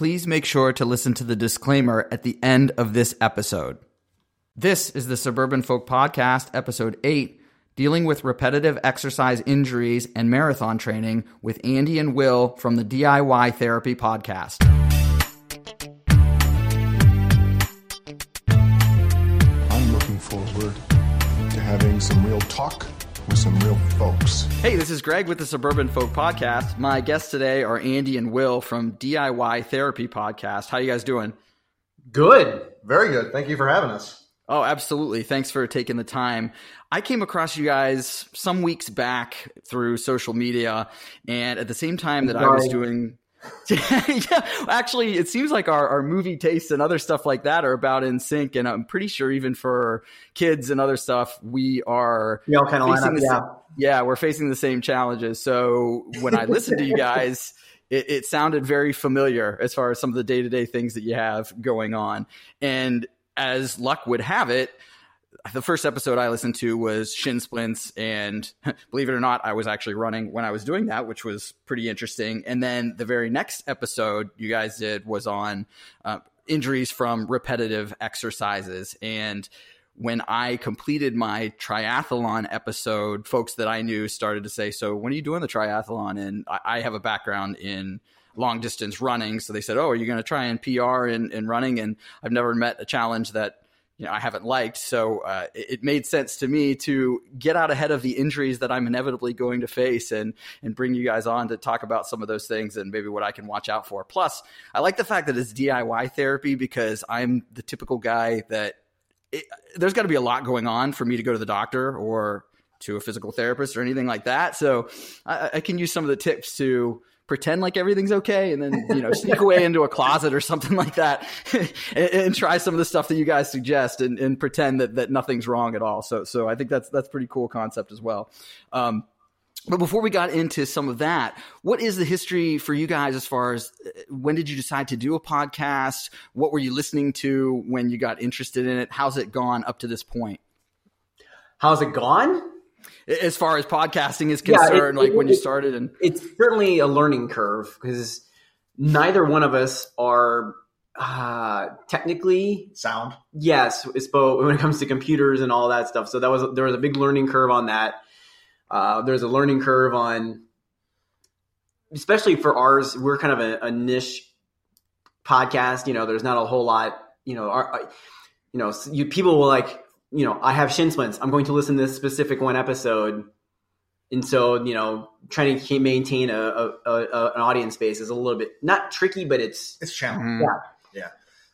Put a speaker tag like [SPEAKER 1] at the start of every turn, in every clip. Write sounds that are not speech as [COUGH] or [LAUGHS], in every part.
[SPEAKER 1] please make sure to listen to the disclaimer at the end of this episode. This is the Suburban Folk Podcast, episode 8, dealing with repetitive exercise injuries and marathon training with Andy and Will from the DIY Therapy Podcast.
[SPEAKER 2] I'm looking forward to having some real talk with some real folks.
[SPEAKER 1] Hey, this is Greg with the Suburban Folk Podcast. My guests today are Andy and Will from DIY Therapy Podcast. How you guys doing?
[SPEAKER 3] Good.
[SPEAKER 4] Very good. Thank you for having us.
[SPEAKER 1] Oh, absolutely. Thanks for taking the time. I came across you guys some weeks back through social media, and at the same time that I was doing. [LAUGHS] yeah, actually, it seems like our, our movie tastes and other stuff like that are about in sync. And I'm pretty sure even for kids and other stuff, we are.
[SPEAKER 3] We all kind of line up, yeah.
[SPEAKER 1] yeah, we're facing the same challenges. So when I listened to you [LAUGHS] guys, it, it sounded very familiar as far as some of the day to day things that you have going on. And as luck would have it, the first episode I listened to was shin splints, and [LAUGHS] believe it or not, I was actually running when I was doing that, which was pretty interesting. And then the very next episode you guys did was on uh, injuries from repetitive exercises. And when I completed my triathlon episode, folks that I knew started to say, "So when are you doing the triathlon?" And I, I have a background in long distance running. So they said, Oh, are you going to try and PR in, in running? And I've never met a challenge that you know I haven't liked. So uh, it, it, made sense to me to get out ahead of the injuries that I'm inevitably going to face and and bring you guys on to talk about some of those things and maybe what I can watch out for. Plus, I like the fact that it's DIY therapy because I'm the typical guy that it, there's got to be a lot going on for me to go to the doctor or to a physical therapist or anything like that. So I, I can use some of the tips to pretend like everything's okay and then you know sneak away into a closet or something like that [LAUGHS] and, and, try some of the stuff that you guys suggest and, and, pretend that, that nothing's wrong at all so so i think that's that's pretty cool concept as well um, but before we got into some of that, what is the history for you guys as far as uh, when did you decide to do a podcast? What were you listening to when you got interested in it? How's it gone up to this point?
[SPEAKER 3] How's it gone?
[SPEAKER 1] As far as podcasting is concerned, yeah, it, like it, when you started and
[SPEAKER 3] it's certainly a learning curve because neither one of us are uh, technically
[SPEAKER 4] sound.
[SPEAKER 3] Yes, it's both when it comes to computers and all that stuff. So that was there was a big learning curve on that. Uh, there's a learning curve on, especially for ours. We're kind of a, a niche podcast. You know, there's not a whole lot. You know, our, you know, you people will like you know, I have shin splints. I'm going to listen to this specific one episode. And so, you know, trying to maintain a, a, a an audience base is a little bit not tricky, but it's
[SPEAKER 4] it's challenging.
[SPEAKER 3] Mm-hmm. Yeah,
[SPEAKER 4] yeah.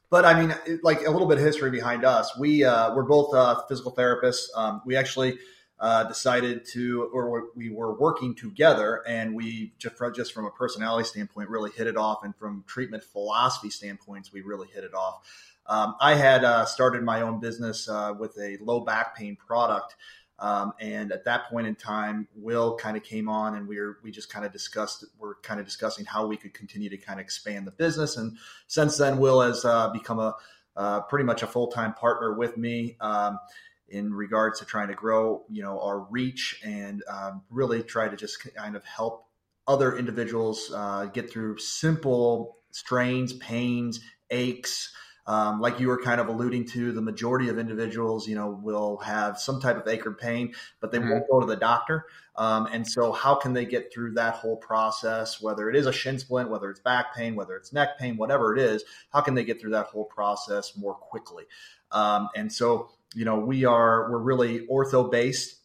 [SPEAKER 4] But I mean, like a little bit of history behind us. We uh, we're both uh, physical therapists. Um, we actually uh, decided to, or we were working together, and we just from, just from a personality standpoint really hit it off, and from treatment philosophy standpoints, we really hit it off. Um, I had uh, started my own business uh, with a low back pain product. Um, and at that point in time, Will kind of came on, and we were we just kind of discussed we're kind of discussing how we could continue to kind of expand the business. And since then, Will has uh, become a uh, pretty much a full time partner with me um, in regards to trying to grow, you know, our reach and um, really try to just kind of help other individuals uh, get through simple strains, pains, aches. Um, like you were kind of alluding to, the majority of individuals, you know, will have some type of ache or pain, but they mm-hmm. won't go to the doctor. Um, and so, how can they get through that whole process? Whether it is a shin splint, whether it's back pain, whether it's neck pain, whatever it is, how can they get through that whole process more quickly? Um, and so, you know, we are we're really ortho based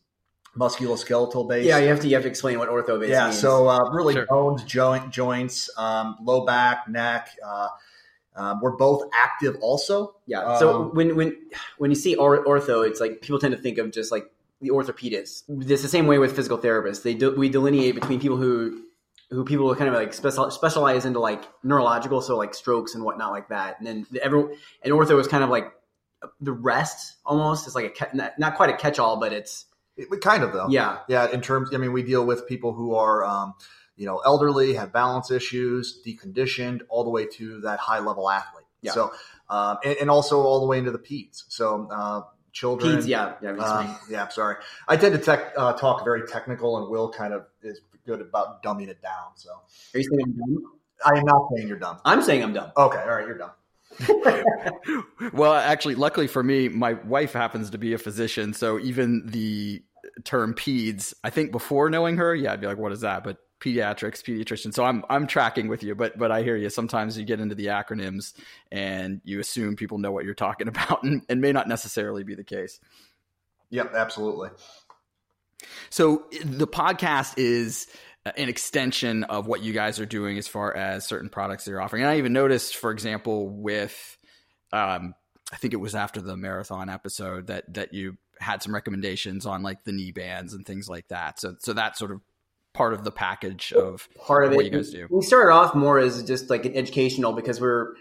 [SPEAKER 4] musculoskeletal based.
[SPEAKER 3] Yeah, you have to you have to explain what ortho based.
[SPEAKER 4] Yeah,
[SPEAKER 3] means.
[SPEAKER 4] so uh, really sure. bones, joint, joints, um, low back, neck. Uh, um, we're both active also.
[SPEAKER 3] Yeah. So um, when when when you see ortho, it's like people tend to think of just like the orthopedist. It's the same way with physical therapists. They do, we delineate between people who who people kind of like special, specialize into like neurological, so like strokes and whatnot like that. And then everyone and ortho is kind of like the rest almost. It's like a not, not quite a catch all, but it's
[SPEAKER 4] it, kind of though.
[SPEAKER 3] Yeah.
[SPEAKER 4] Yeah. In terms, I mean, we deal with people who are. Um, you know, elderly, have balance issues, deconditioned, all the way to that high level athlete. Yeah. So, um, and, and, also all the way into the peds. So, uh, children.
[SPEAKER 3] Peds, yeah, yeah,
[SPEAKER 4] uh, yeah. Sorry, I tend to tech, uh, talk very technical, and Will kind of is good about dumbing it down. So,
[SPEAKER 3] are you saying I'm dumb?
[SPEAKER 4] I am not saying you're dumb.
[SPEAKER 3] I'm saying I'm dumb.
[SPEAKER 4] Okay, all right, you're dumb. [LAUGHS]
[SPEAKER 1] well, actually, luckily for me, my wife happens to be a physician, so even the term peds, I think before knowing her, yeah, I'd be like, "What is that?" But pediatrics, pediatrician. So I'm I'm tracking with you, but but I hear you. Sometimes you get into the acronyms and you assume people know what you're talking [LAUGHS] about, and, and may not necessarily be the case.
[SPEAKER 4] Yep, absolutely.
[SPEAKER 1] So the podcast is an extension of what you guys are doing as far as certain products that you're offering. And I even noticed, for example, with um, I think it was after the marathon episode that that you had some recommendations on like the knee bands and things like that. So so that's sort of part of the package of
[SPEAKER 3] part of
[SPEAKER 1] what
[SPEAKER 3] it.
[SPEAKER 1] you guys do.
[SPEAKER 3] We started off more as just like an educational because we're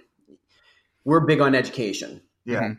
[SPEAKER 3] we're big on education.
[SPEAKER 4] Yeah.
[SPEAKER 1] Mhm.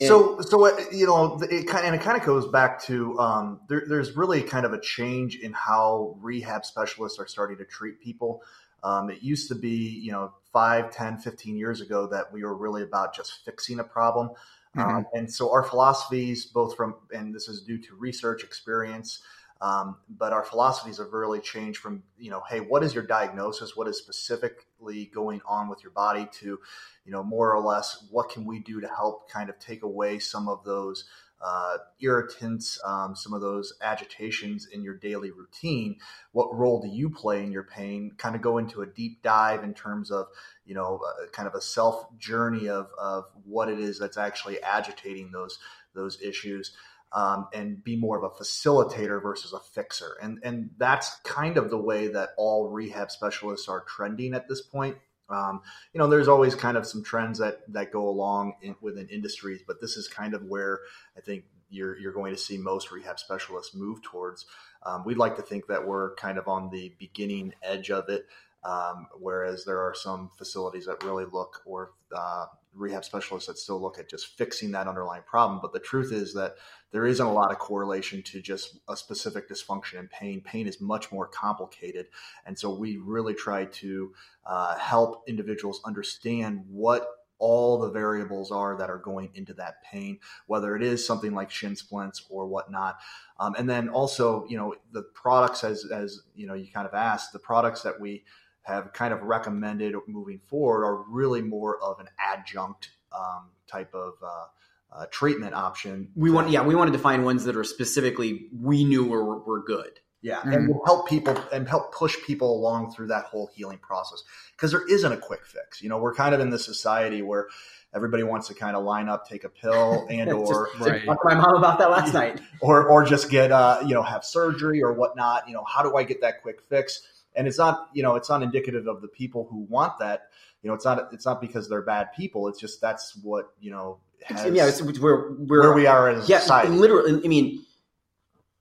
[SPEAKER 4] So, so uh, you know, it kind and it kind of goes back to um, there, there's really kind of a change in how rehab specialists are starting to treat people. Um, it used to be, you know, 5, 10, 15 years ago that we were really about just fixing a problem. Um, and so our philosophies, both from, and this is due to research experience, um, but our philosophies have really changed from, you know, hey, what is your diagnosis? What is specifically going on with your body to, you know, more or less, what can we do to help kind of take away some of those uh, irritants, um, some of those agitations in your daily routine? What role do you play in your pain? Kind of go into a deep dive in terms of, you know, uh, kind of a self journey of, of what it is that's actually agitating those those issues. Um, and be more of a facilitator versus a fixer, and and that's kind of the way that all rehab specialists are trending at this point. Um, you know, there's always kind of some trends that that go along in, within industries, but this is kind of where I think you're you're going to see most rehab specialists move towards. Um, we'd like to think that we're kind of on the beginning edge of it, um, whereas there are some facilities that really look or uh, rehab specialists that still look at just fixing that underlying problem. But the truth is that there isn't a lot of correlation to just a specific dysfunction and pain. Pain is much more complicated, and so we really try to uh, help individuals understand what all the variables are that are going into that pain, whether it is something like shin splints or whatnot. Um, and then also, you know, the products, as as you know, you kind of asked, the products that we have kind of recommended moving forward are really more of an adjunct um, type of uh, uh, treatment option.
[SPEAKER 3] We want, yeah, we wanted to find ones that are specifically we knew were were good.
[SPEAKER 4] Yeah,
[SPEAKER 1] Mhm.
[SPEAKER 4] and will help people and help push people along through that whole healing process because there isn't a quick fix. You know, we're kind of in this society where everybody wants to kind of line up, take a pill, [LAUGHS] and or
[SPEAKER 3] Just-
[SPEAKER 1] Right.
[SPEAKER 3] Talked to my mom about that last night.
[SPEAKER 4] or or just get uh, you know have surgery or whatnot. You know, how do I get that quick fix? And it's not you know it's not indicative of the people who want that. You know, it's not it's not because they're bad people. It's just that's what you know has,
[SPEAKER 3] yeah, it's, where we're,
[SPEAKER 4] where we are a
[SPEAKER 3] yeah,
[SPEAKER 4] society.
[SPEAKER 3] literally. I mean,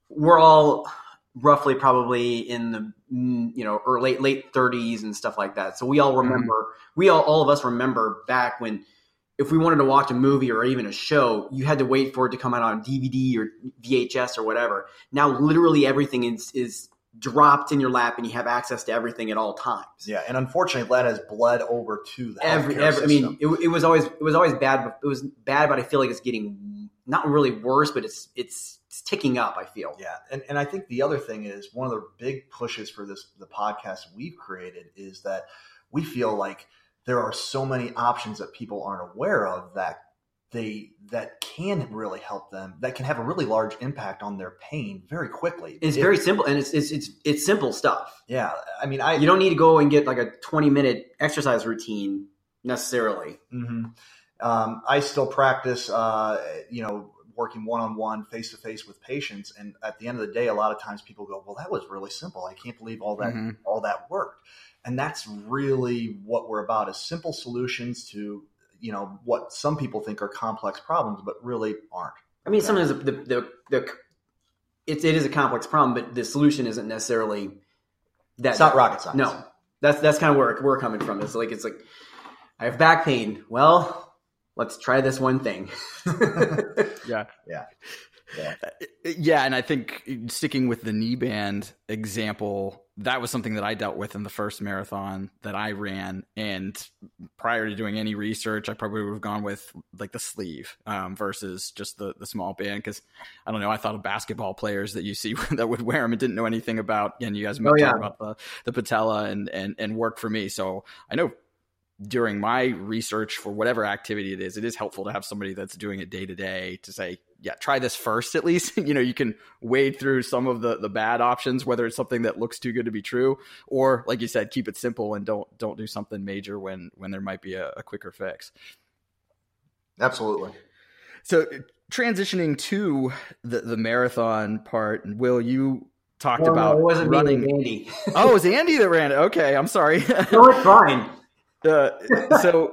[SPEAKER 3] we're all roughly probably in the you know or late late 30s and stuff like that. So we all mm-hmm. remember. We all all of us remember back when. If we wanted to watch a movie or even a show, you had to wait for it to come out on DVD or VHS or whatever. Now, literally everything is, is dropped in your lap, and you have access to everything at all times.
[SPEAKER 4] Yeah, and unfortunately, that has bled over to the
[SPEAKER 3] every, every I mean, it, it was always it was always bad. But it was bad, but I feel like it's getting not really worse, but it's it's it's ticking up. I feel.
[SPEAKER 4] Yeah, and, and I think the other thing is one of the big pushes for this the podcast we've created is that we feel like there are so many options that people aren't aware of that they that can really help them that can have a really large impact on their pain very quickly.
[SPEAKER 3] It's
[SPEAKER 4] It-
[SPEAKER 3] very simple, and it's it's it's it's simple stuff.
[SPEAKER 4] yeah. I mean, I
[SPEAKER 3] You don't need to go and get like a twenty minute exercise routine necessarily.
[SPEAKER 4] hmm Um, I still practice, uh, you know, working one on one, face to face with patients, and at the end of the day, a lot of times people go, "Well, that was really simple. I can't believe all that
[SPEAKER 1] Mhm.
[SPEAKER 4] all that worked." And that's really what we're about: is simple solutions to you know what some people think are complex problems, but really aren't.
[SPEAKER 3] I mean, sometimes the the, the, the it, it is a complex problem, but the solution isn't necessarily that.
[SPEAKER 4] It's not rocket science.
[SPEAKER 3] No, that's that's kind of where we're coming from. It's like it's like I have back pain. Well, let's try this one thing. [LAUGHS]
[SPEAKER 1] Yeah.
[SPEAKER 4] Yeah.
[SPEAKER 1] Yeah. yeah, and I think sticking with the knee band example, that was something that I dealt with in the first marathon that I ran. And prior to doing any research, I probably would have gone with like the sleeve um, versus just the, the small band. Cause I don't know, I thought of basketball players that you see [LAUGHS] that would wear them and didn't know anything about, and you guys oh, yeah. about the, the patella and, and, and work for me. So I know during my research for whatever activity it is, it is helpful to have somebody that's doing it day to day to say, yeah, try this first at least. [LAUGHS] you know, you can wade through some of the the bad options, whether it's something that looks too good to be true, or like you said, keep it simple and don't don't do something major when when there might be a, a quicker fix.
[SPEAKER 4] Absolutely.
[SPEAKER 1] So transitioning to the the marathon part, Will you talked
[SPEAKER 3] no,
[SPEAKER 1] about
[SPEAKER 3] no, it wasn't
[SPEAKER 1] running.
[SPEAKER 3] Me, Andy.
[SPEAKER 1] oh, it was Andy that ran it. Okay, I'm sorry. [LAUGHS]
[SPEAKER 3] no, it's fine. [LAUGHS]
[SPEAKER 1] Uh, so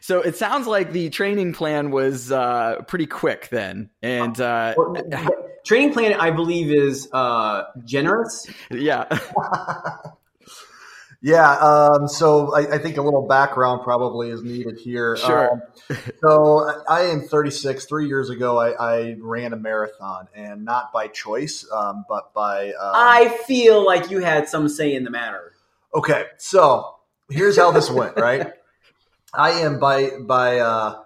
[SPEAKER 1] so it sounds like the training plan was uh, pretty quick then, and uh,
[SPEAKER 3] training plan I believe is uh, generous.
[SPEAKER 1] Yeah. [LAUGHS]
[SPEAKER 4] yeah. Um, so I, I, think a little background probably is needed here.
[SPEAKER 1] Sure.
[SPEAKER 4] Um, so I am 36. Three years ago, I, I, ran a marathon, and not by choice, um, but by. Um,
[SPEAKER 3] I feel like you had some say in the matter.
[SPEAKER 4] Okay, so here's how this went, right? [LAUGHS] I am by by uh,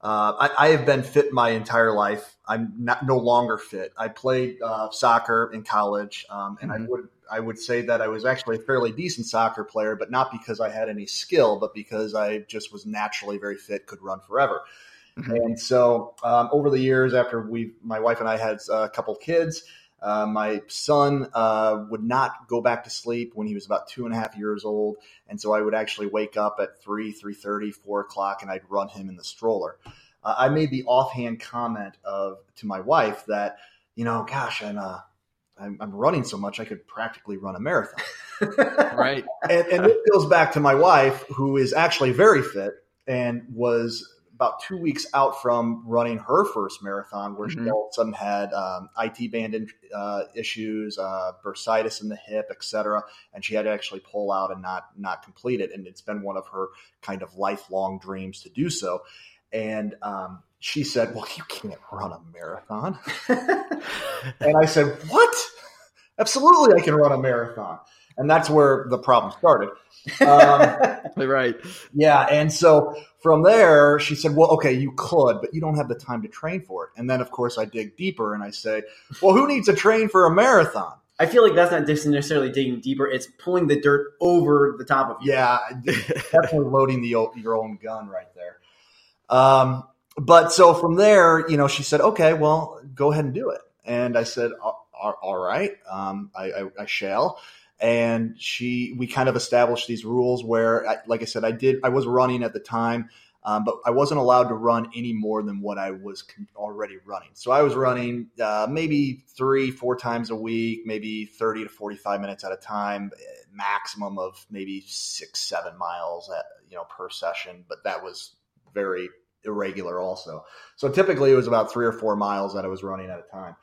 [SPEAKER 4] uh, I, I, have been fit my entire life. I'm not no longer fit. I played uh, soccer in college, um, and mm-hmm. I would I would say that I was actually a fairly decent soccer player, but not because I had any skill, but because I just was naturally very fit, could run forever. Mm-hmm. And so, um, over the years, after we, my wife and I had a couple kids, uh, my son uh, would not go back to sleep when he was about two and a half years old, and so I would actually wake up at three, three thirty, four o'clock, and I'd run him in the stroller. Uh, I made the offhand comment of to my wife that, you know, gosh, I'm uh, I'm, I'm running so much I could practically run a marathon. [LAUGHS]
[SPEAKER 1] right,
[SPEAKER 4] and, and it goes back to my wife, who is actually very fit and was about two weeks out from running her first marathon, where mm-hmm. she all of a sudden had um, IT band in, uh, issues, uh, bursitis in the hip, etc., and she had to actually pull out and not not complete it. And it's been one of her kind of lifelong dreams to do so. And um, she said, "Well, you can't run a marathon." [LAUGHS] and I said, "What? Absolutely, I can run a marathon." And that's where the problem started. [LAUGHS]
[SPEAKER 1] Um, right.
[SPEAKER 4] Yeah. And so from there, she said, Well, okay, you could, but you don't have the time to train for it. And then, of course, I dig deeper and I say, Well, who needs to train for a marathon?
[SPEAKER 3] I feel like that's not necessarily digging deeper. It's pulling the dirt over the top of you.
[SPEAKER 4] Yeah, definitely loading the your own gun right there. Um, but so from there, you know, she said, "Okay, well, go ahead and do it." And I said, "All right, um, I, I, I, shall." And she we kind of established these rules where like i said i did i was running at the time um, but i wasn't allowed to run any more than what i was already running. So i was running uh, maybe three four times a week maybe 30 to 45 minutes at a time maximum of maybe six seven miles at you know per session but that was very irregular also. So typically it was about three or four miles that i was running at a time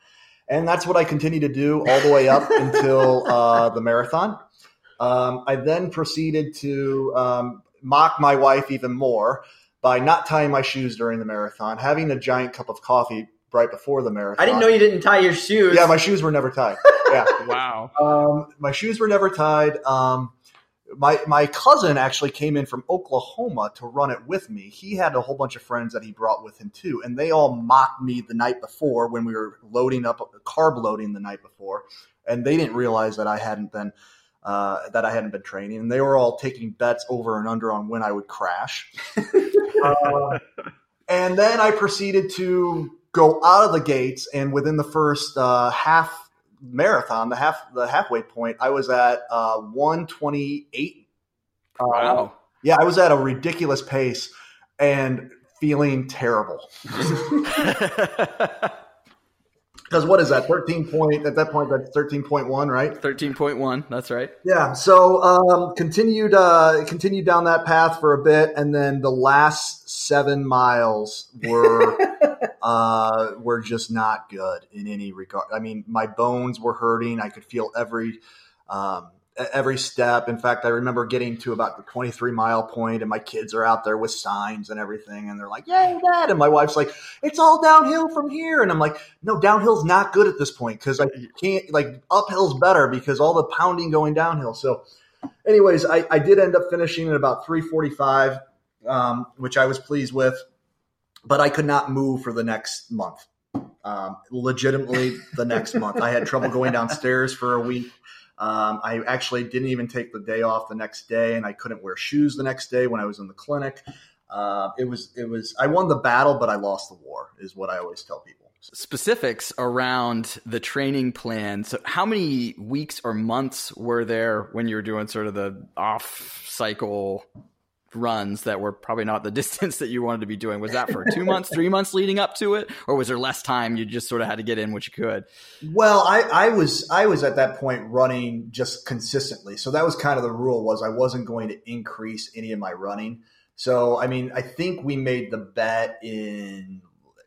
[SPEAKER 4] and that's what I continue to do all the way up [LAUGHS] until uh, the marathon. Um, I then proceeded to um, mock my wife even more by not tying my shoes during the marathon, having a giant cup of coffee right before the marathon.
[SPEAKER 3] I didn't know you didn't tie your shoes.
[SPEAKER 4] Yeah, my shoes were never tied. Yeah. [LAUGHS]
[SPEAKER 1] wow.
[SPEAKER 4] Um, my shoes were never tied. Um, my my cousin actually came in from Oklahoma to run it with me. He had a whole bunch of friends that he brought with him too, and they all mocked me the night before when we were loading up carb loading the night before, and they didn't realize that I hadn't been uh, that I hadn't been training, and they were all taking bets over and under on when I would crash. [LAUGHS] uh, and then I proceeded to go out of the gates, and within the first uh, half marathon, the half the halfway point, I was at uh, 128.
[SPEAKER 1] Uh, wow.
[SPEAKER 4] yeah, I was at a ridiculous pace and feeling terrible. [LAUGHS] [LAUGHS] Because what is that? Thirteen point at that point. That's thirteen point one, right?
[SPEAKER 1] Thirteen point one. That's right.
[SPEAKER 4] Yeah. So um, continued uh, continued down that path for a bit, and then the last seven miles were [LAUGHS] uh, were just not good in any regard. I mean, my bones were hurting. I could feel every um, every step. In fact, I remember getting to about the 23 mile point, and my kids are out there with signs and everything, and they're like, "Yay, Dad!" And my wife's like, "It's all downhill from here," and I'm like, "No, downhill's not good at this point because I [LAUGHS] can't like uphill's better because all the pounding going downhill." So, anyways, I, I did end up finishing at about 345, um, which I was pleased with, but I could not move for the next month. Um, legitimately, the next [LAUGHS] month, I had trouble going downstairs for a week. Um, I actually didn't even take the day off the next day, and I couldn't wear shoes the next day when I was in the clinic. Uh, it was it was I won the battle, but I lost the war, is what I always tell people.
[SPEAKER 1] Specifics around the training plan. So, how many weeks or months were there when you were doing sort of the off cycle runs that were probably not the [LAUGHS] distance that you wanted to be doing. Was that for two [LAUGHS] months, three months leading up to it, or was there less time? You just sort of had to get in what you could.
[SPEAKER 4] Well, I, I was I was at that point running just consistently, so that was kind of the rule was I wasn't going to increase any of my running. So I mean, I think we made the bet in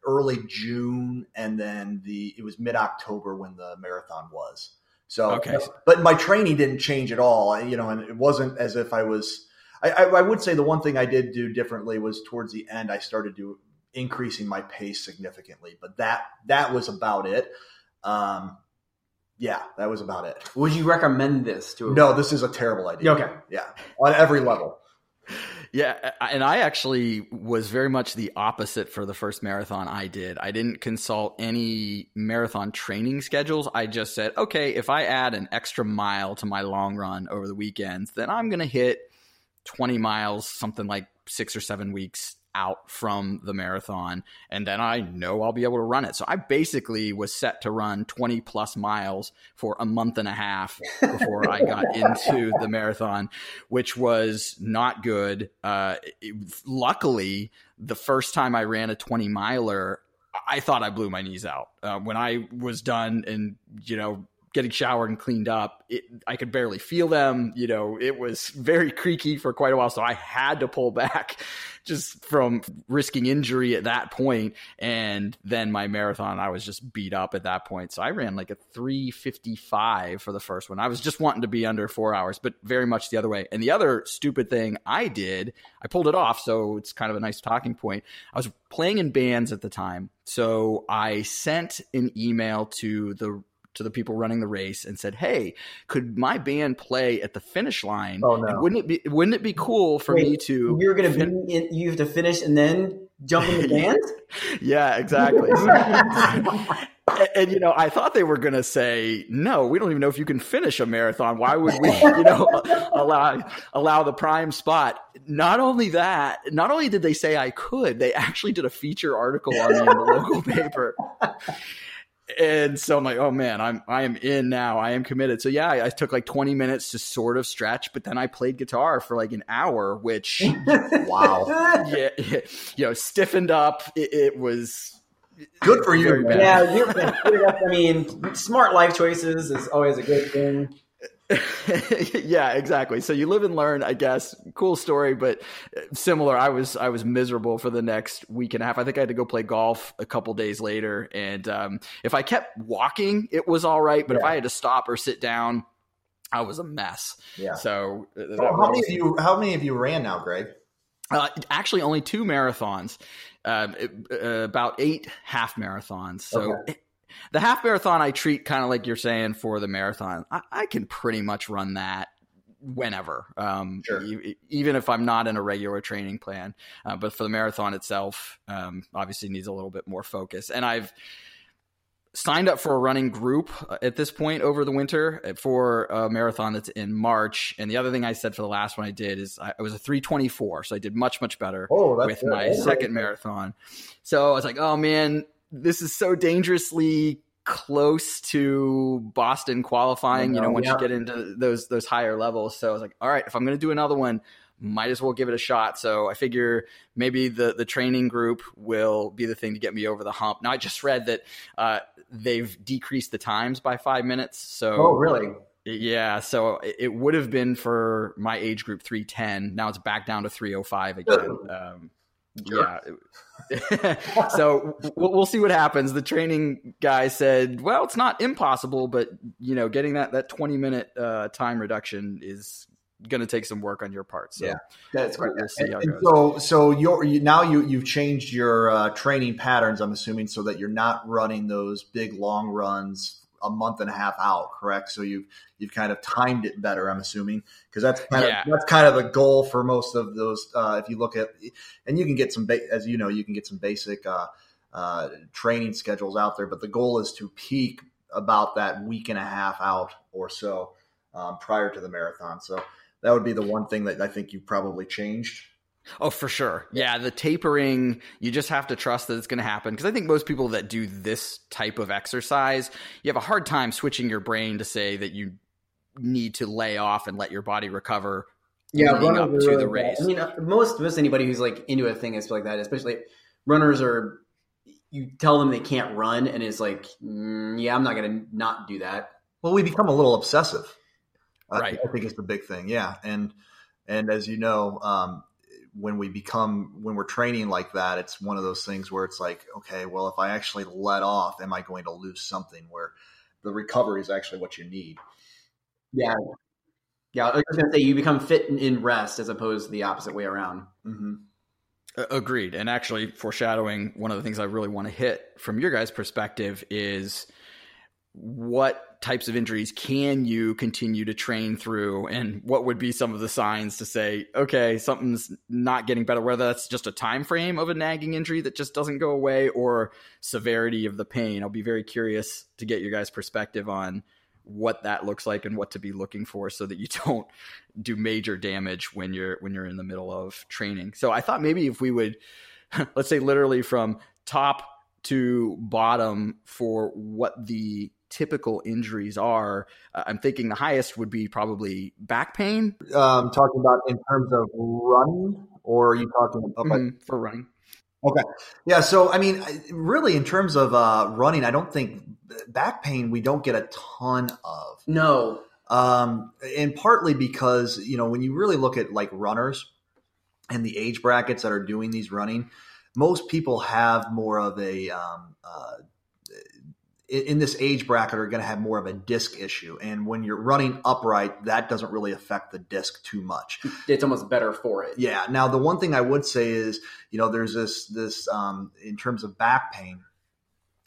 [SPEAKER 4] early June, and then the it was mid October when the marathon was. So, okay. but my training didn't change at all. You know, and it wasn't as if I was I, I, I would say the one thing I did do differently was towards the end I started to increasing my pace significantly, but that that was about it. Um, yeah, that was about it.
[SPEAKER 3] Would you recommend this to?
[SPEAKER 4] No, this is a terrible idea.
[SPEAKER 3] Okay,
[SPEAKER 4] yeah, on every level.
[SPEAKER 1] Yeah, and I actually was very much the opposite for the first marathon I did. I didn't consult any marathon training schedules. I just said, okay, if I add an extra mile to my long run over the weekends, then I'm going to hit 20 miles, something like six or seven weeks out from the marathon and then I know I'll be able to run it. So I basically was set to run 20 plus miles for a month and a half before I got [LAUGHS] into the marathon, which was not good. Uh, it, luckily, the first time I ran a 20 miler, I thought I blew my knees out. Uh, when I was done and, you know, getting showered and cleaned up, it, I could barely feel them. You know, it was very creaky for quite a while. So I had to pull [LAUGHS] back just from risking injury at that point. And then my marathon, I was just beat up at that point. So I ran like a 355 for the first one. I was just wanting to be under four hours, but very much the other way. And the other stupid thing I did, I pulled it off. So it's kind of a nice talking point. I was playing in bands at the time. So I sent an email to the to the people running the race and said, "Hey, could my band play at the finish line?
[SPEAKER 4] Oh no!
[SPEAKER 1] And wouldn't it be Wouldn't it be cool for Wait, me to?
[SPEAKER 3] You're going to fin- be in, you have to finish and then jump in the [LAUGHS] band.
[SPEAKER 1] yeah, exactly. [LAUGHS] and, and, you know, I thought they were going to say, "No, we don't even know if you can finish a marathon. Why would we, [LAUGHS] you know, allow allow the prime spot?" Not only that, not only did they say I could, they actually did a feature article on me in the local paper and so I'm like, oh man, I'm I am in now. I am committed. So yeah, I, I, took like 20 minutes to sort of stretch, but then I played guitar for like an hour, which [LAUGHS]
[SPEAKER 4] wow, [LAUGHS]
[SPEAKER 1] yeah, yeah, you know, stiffened up. It, it was
[SPEAKER 4] good for you.
[SPEAKER 3] Yeah, you're, I mean, smart life choices is always a good thing. [LAUGHS]
[SPEAKER 1] yeah, exactly. So you live and learn, I guess. Cool story, but similar. I was I was miserable for the next week and a half. I think I had to go play golf a couple days later, and um, if I kept walking, it was all right. But yeah. if I had to stop or sit down, I was a mess.
[SPEAKER 4] Yeah.
[SPEAKER 1] So,
[SPEAKER 4] uh, how many of you? How many of you ran now, Greg?
[SPEAKER 1] Uh, actually, only two marathons. Uh, uh, about eight half marathons. So. Okay the half marathon I treat kind of like you're saying for the marathon. I, I can pretty much run that whenever, um,
[SPEAKER 4] sure.
[SPEAKER 1] e- even if I'm not in a regular training plan. Uh, but for the marathon itself, um, obviously needs a little bit more focus. And I've signed up for a running group uh, at this point over the winter uh, for a marathon that's in March. And the other thing I said for the last one I did is I, was a 324, so I did much much better
[SPEAKER 4] oh,
[SPEAKER 1] with good. my second marathon. So I was like, oh man, this is so dangerously close to Boston qualifying, know, you know, once yeah. you get into those those higher levels. So I was like, all right, if I'm going to do another one, might as well give it a shot. So I figure maybe the the training group will be the thing to get me over the hump. Now I just read that uh, they've decreased the times by five minutes. So
[SPEAKER 3] oh, really?
[SPEAKER 1] Yeah, so it would have been for my age group 310. Now it's back down to 305 again. Um, yeah. [LAUGHS] so we'll, we'll see what happens. The training guy said, "Well, it's not impossible, but you know, getting that that twenty minute uh, time reduction is going to take some work on your part." So
[SPEAKER 4] Yeah.
[SPEAKER 3] That's
[SPEAKER 1] we'll, we'll see how it goes.
[SPEAKER 4] so, so you're you, now you you've changed your uh, training patterns. I'm assuming so that you're not running those big long runs a month and a half out. Correct. So you've you've kind of timed it better. I'm assuming because that's kind
[SPEAKER 1] Yeah.
[SPEAKER 4] of that's kind of the goal for most of those. Uh, if you look at and you can get some ba- as you know you can get some basic uh, uh, training schedules out there, but the goal is to peak about that week and a half out or so um, prior to the marathon. So that would be the one thing that I think you probably changed.
[SPEAKER 1] Oh, for sure. Yeah, the tapering, you just have to trust that it's going to happen. Because I think most people that do this type of exercise, you have a hard time switching your brain to say that you need to lay off and let your body recover
[SPEAKER 3] yeah,
[SPEAKER 1] leading up to
[SPEAKER 3] are
[SPEAKER 1] the
[SPEAKER 3] really bad.
[SPEAKER 1] race.
[SPEAKER 3] I mean, uh, most most anybody who's like into a thing is like that, especially runners are. You tell them they can't run, and it's like, mm, yeah, I'm not gonna not do that.
[SPEAKER 4] Well, we become a little obsessive. I-
[SPEAKER 1] Right.
[SPEAKER 4] I think it's the big thing. Yeah. And, and as you know, um, when we become, when we're training like that, it's one of those things where it's like, okay, well, if I actually let off, am I going to lose something where the recovery is actually what you need?
[SPEAKER 3] Yeah, yeah. I was gonna say you become fit in, in rest as opposed to the opposite way around.
[SPEAKER 4] Mm-hmm.
[SPEAKER 1] Agreed. And actually, foreshadowing one of the things I really want to hit from your guys' perspective is what types of injuries can you continue to train through, and what would be some of the signs to say, okay, something's not getting better, whether that's just a time frame of a nagging injury that just doesn't go away or severity of the pain. I'll be very curious to get your guys' perspective on what that looks like and what to be looking for so that you [LAUGHS] don't do major damage when you're when you're in the middle of training. So I thought maybe if we would [LAUGHS] let's say literally from top to bottom for what the typical injuries are, uh, I'm thinking the highest would be probably back pain
[SPEAKER 4] Um, talking about in terms of running, or are you talking about like
[SPEAKER 1] mhm, for running. Okay.
[SPEAKER 4] Yeah, so I mean, really, in terms of uh, running, I don't think back pain we don't get a ton of,
[SPEAKER 3] No,
[SPEAKER 4] um, and partly because you know when you really look at like runners and the age brackets that are doing these running, most people have more of a um, uh, in this age bracket are going to have more of a disc issue, and when you're running upright, that doesn't really affect the disc too much.
[SPEAKER 3] it's almost better for it.
[SPEAKER 4] Yeah. Now, the one thing I would say is, you know, there's this this um, in terms of back pain.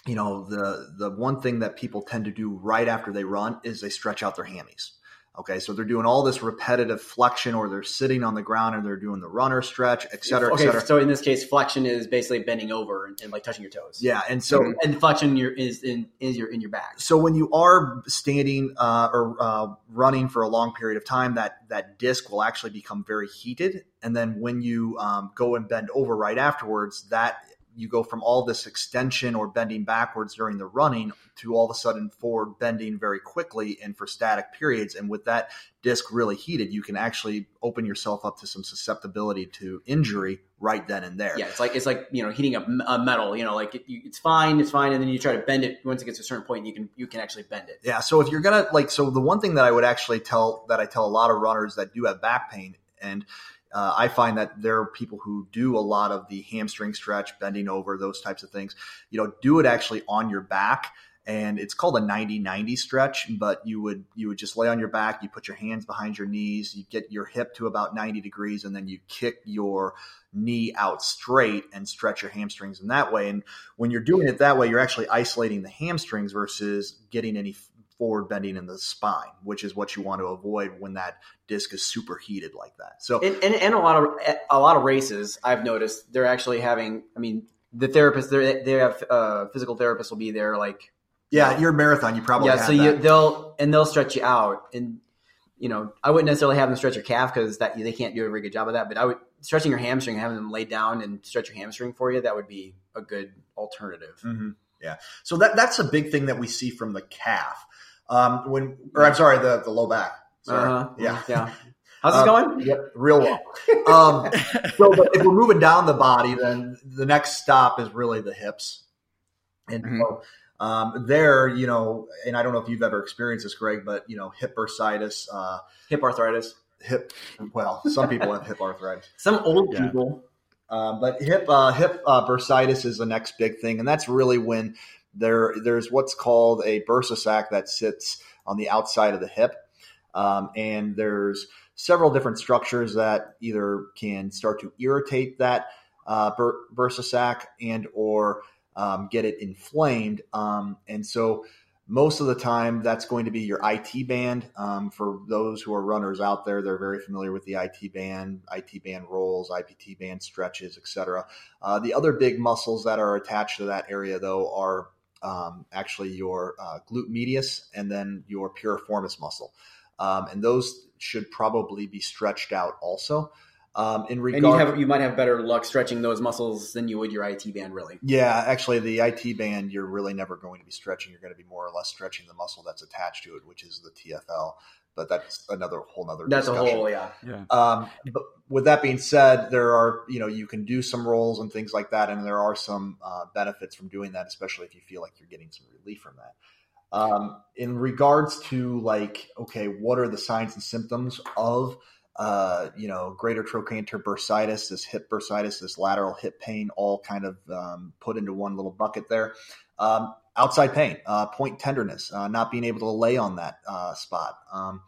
[SPEAKER 4] You know, the the one thing that people tend to do right after they run is they stretch out their hammies. Okay, so they're doing all this repetitive flexion, or they're sitting on the ground and they're doing the runner stretch, et cetera, et cetera.
[SPEAKER 3] so in this case, flexion is basically bending over and, and like touching your toes.
[SPEAKER 4] Yeah, and so
[SPEAKER 3] and flexion your, is in is your in your back.
[SPEAKER 4] so when you are standing uh, or uh, running for a long period of time, that that disc will actually become very heated, and then when you um, go and bend over right afterwards, that you go from all this extension or bending backwards during the running to all of a sudden forward bending very quickly and for static periods. And with that disc really heated, you can actually open yourself up to some susceptibility to injury right then and there.
[SPEAKER 3] Yeah, it's like it's like you know heating up a metal. You know, like it, you, it's fine, it's fine, and then you try to bend it. Once it gets to a certain point, you can you can actually bend it.
[SPEAKER 4] Yeah. So if you're gonna like, so the one thing that I would actually tell that I tell a lot of runners that do have back pain, and uh, I find that there are people who do a lot of the hamstring stretch, bending over, those types of things. You know, do it actually on your back. And it's called a 90-90 stretch, but you would you would just lay on your back, you put your hands behind your knees, you get your hip to about 90 degrees, and then you kick your knee out straight and stretch your hamstrings in that way. And when you're doing it that way, you're actually isolating the hamstrings versus getting any forward bending in the spine, which is what you want to avoid when that disc is super heated like that. So
[SPEAKER 3] And, and, and a lot of a lot of races, I've noticed they're actually having. I mean, the therapist they they have uh, physical therapists will be there like
[SPEAKER 4] yeah, your marathon, you probably
[SPEAKER 3] yeah. So you they'll and they'll stretch you out and. You know, I wouldn't necessarily have them stretch your calf because that they can't do a very good job of that. But I would stretching your hamstring, having them lay down and stretch your hamstring for you. That would be a good alternative.
[SPEAKER 4] Mhm. Yeah. So that that's a big thing that we see from the calf. Um, when or I'm sorry, the the low back. Sorry.
[SPEAKER 3] Uh-huh.
[SPEAKER 4] Yeah.
[SPEAKER 3] yeah. How's [LAUGHS] it
[SPEAKER 4] Um,
[SPEAKER 3] going?
[SPEAKER 4] Yep, real well. [LAUGHS] Um, so but if we're moving down the body, then the next stop is really the hips. And
[SPEAKER 1] Mhm.
[SPEAKER 4] so um, there, you know, and I don't know if you've ever experienced this, Greg, but you know, hip bursitis, uh,
[SPEAKER 3] Hip arthritis.
[SPEAKER 4] hip. Well, some people have hip arthritis.
[SPEAKER 3] Some old
[SPEAKER 1] Yeah.
[SPEAKER 3] people.
[SPEAKER 4] Um, but hip uh, hip uh, bursitis is the next big thing, and that's really when there there's what's called a bursa sac that sits on the outside of the hip, um, and there's several different structures that either can start to irritate that uh, bur- bursa sac and or um, get it inflamed, um, and so most of the time that's going to be your IT band. Um, for those who are runners out there, they're very familiar with the IT band, IT band rolls, IPT band stretches, etc. Uh, the other big muscles that are attached to that area, though, are um, actually your uh, glute medius and then your piriformis muscle, um, and those should probably be stretched out also. Um, in regard,
[SPEAKER 3] and you have you might have better luck stretching those muscles than you would your IT band, really.
[SPEAKER 4] Yeah, actually, the IT band you're really never going to be stretching. You're going to be more or less stretching the muscle that's attached to it, which is the TFL. But that's another whole other.
[SPEAKER 3] That's
[SPEAKER 4] discussion.
[SPEAKER 3] a whole yeah.
[SPEAKER 1] Yeah.
[SPEAKER 4] Um, but with that being said, there are you know you can do some rolls and things like that, and there are some uh, benefits from doing that, especially if you feel like you're getting some relief from that. Um, in regards to like, okay, what are the signs and symptoms of uh, you know, greater trochanter bursitis, this hip bursitis, this lateral hip pain, all kind of um, put into one little bucket there. Um, outside pain, uh, point tenderness, uh, not being able to lay on that uh, spot. Um,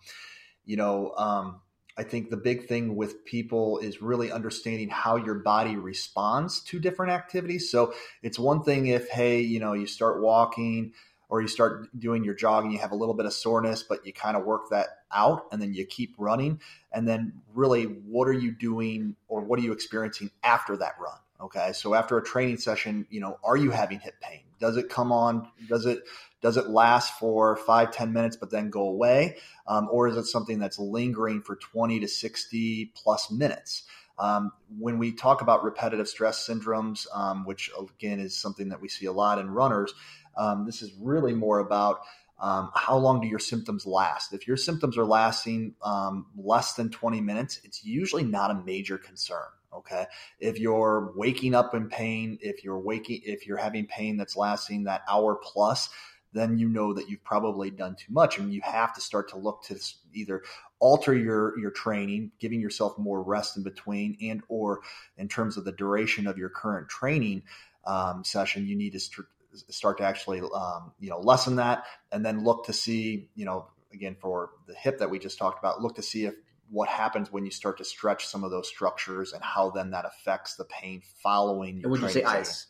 [SPEAKER 4] you know, um, I think the big thing with people is really understanding how your body responds to different activities. So it's one thing if, hey, you know, you start walking or you start doing your jogging, you have a little bit of soreness, but you kind of work that out and then you keep running. And then really, what are you doing or what are you experiencing after that run? Okay. So after a training session, you know, are you having hip pain? Does it come on? Does it, does it last for five ten minutes, but then go away? Um, or is it something that's lingering for 20 to 60 plus minutes? Um, when we talk about repetitive stress syndromes, um, which again is something that we see a lot in runners, um, this is really more about um, how long do your symptoms last? If your symptoms are lasting um, less than 20 minutes, it's usually not a major concern. Okay. If you're waking up in pain, if you're waking, if you're having pain that's lasting that hour plus, then you know that you've probably done too much and you have to start to look to either alter your your training giving yourself more rest in between and or in terms of the duration of your current training um, session you need to st- start to actually um, you know lessen that and then look to see you know again for the hip that we just talked about look to see if what happens when you start to stretch some of those structures and how then that affects the pain following your
[SPEAKER 3] would you say
[SPEAKER 4] training
[SPEAKER 3] ice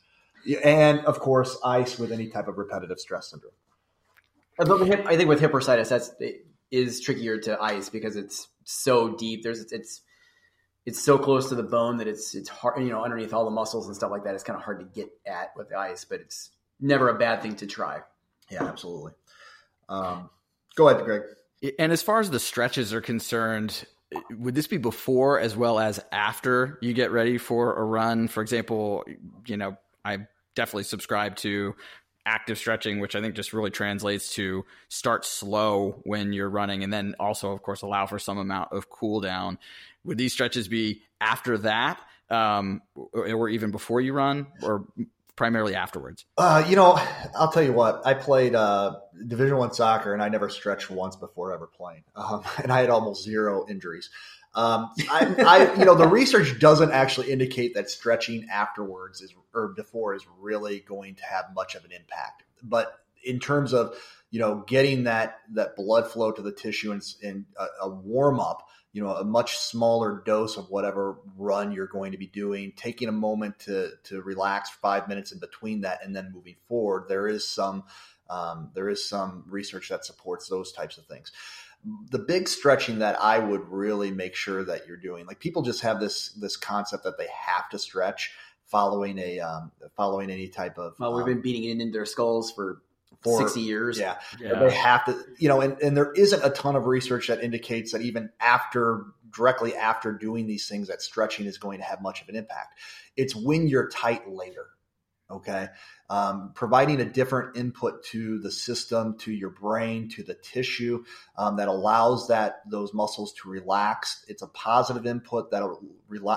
[SPEAKER 4] and of course ice with any type of repetitive stress syndrome
[SPEAKER 3] Uh, but with hip, I think with hip bursitis, that's it is trickier to ice because it's so deep. There's it's it's so close to the bone that it's it's hard. You know, underneath all the muscles and stuff like that, it's kind of hard to get at with the ice. But it's never a bad thing to try.
[SPEAKER 4] yeah absolutely um, go ahead greg
[SPEAKER 1] And as far as the stretches are concerned, would this be before as well as after you get ready for a run? For example, you know, I definitely subscribe to active stretching, which I think just really translates to start slow when you're running and then also, of course, allow for some amount of cool down. Would these stretches be after that um, or, or even before you run or primarily afterwards?
[SPEAKER 4] Uh, you know, I'll tell you what. I played uh, Division One soccer, and I never stretched once before ever playing, um, [LAUGHS] and I had almost zero injuries. Um, I, I, you know, the research doesn't actually indicate that stretching afterwards is or before is really going to have much of an impact. But in terms of you know getting that that blood flow to the tissue and, and a, a warm up, you know, a much smaller dose of whatever run you're going to be doing, taking a moment to to relax five minutes in between that, and then moving forward. There is some um, there is some research that supports those types of things. The big stretching that I would really make sure that you're doing, like people just have this this concept that they have to stretch following a um, following any type of
[SPEAKER 3] Well, we've
[SPEAKER 4] um,
[SPEAKER 3] been beating it into their skulls for,
[SPEAKER 4] for-
[SPEAKER 3] sixty years.
[SPEAKER 4] yeah they have to, you know, and, and there isn't a ton of research that indicates that even after, directly after doing these things, that stretching is going to have much of an impact. It's when you're tight later. Okay. um, providing a different input to the system, to your brain, to the tissue um, that allows that those muscles to relax. It's a positive input that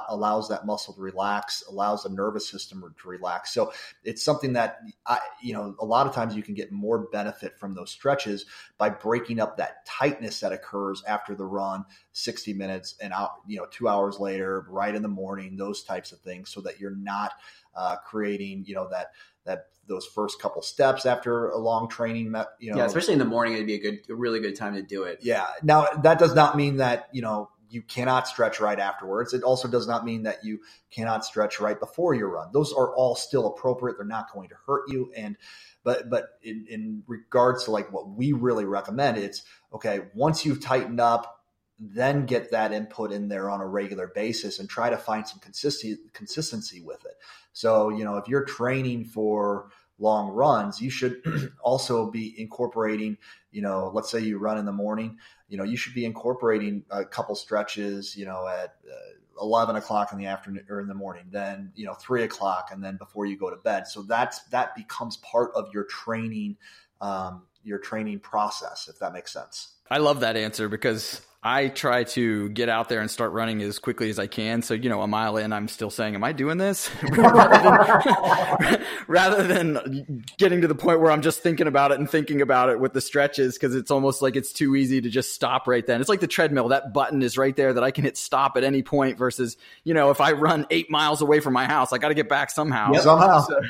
[SPEAKER 4] allows that muscle to relax, allows the nervous system to relax. So it's something that I, you know, a lot of times you can get more benefit from those stretches by breaking up that tightness that occurs after the run, 60 minutes and out, you know, two hours later, right in the morning, those types of things, so that you're not uh, creating, you know, that that those first couple steps after a long training, you know,
[SPEAKER 3] yeah, especially in the morning, it'd be a good, a really good time to do it.
[SPEAKER 4] Yeah. Now that does not mean that you know you cannot stretch right afterwards. It also does not mean that you cannot stretch right before your run. Those are all still appropriate. They're not going to hurt you. And but but in, in regards to like what we really recommend, it's okay once you've tightened up then get that input in there on a regular basis and try to find some consistency consistency with it. So, you know, if you're training for long runs, you should [CLEARS THROAT] also be incorporating, you know, let's say you run in the morning, you know, you should be incorporating a couple stretches, you know, at uh, 11 o'clock in the afternoon or in the morning, then, you know, three o'clock and then before you go to bed. So that's, that becomes part of your training, um, your training process, if that makes sense.
[SPEAKER 1] I love that answer because I try to get out there and start running as quickly as I can. So, you know, a mile in, I'm still saying, Am I doing this? [LAUGHS] rather, than, [LAUGHS] rather than getting to the point where I'm just thinking about it and thinking about it with the stretches because it's almost like it's too easy to just stop right then. It's like the treadmill. That button is right there that I can hit stop at any point versus, you know, if I run eight miles away from my house, I got to get back somehow.
[SPEAKER 4] Yep. Somehow.
[SPEAKER 1] So,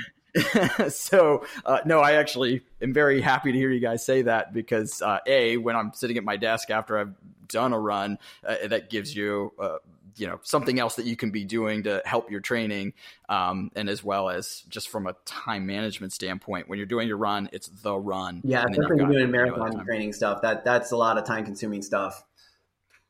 [SPEAKER 1] [LAUGHS] so uh, no, I actually am very happy to hear you guys say that because uh, a when I'm sitting at my desk after I've done a run, uh, that gives you uh, you know something else that you can be doing to help your training, um, and as well as just from a time management standpoint, when you're doing your run, it's the run.
[SPEAKER 3] Yeah, especially when you're doing marathon training stuff. That that's a lot of time consuming stuff.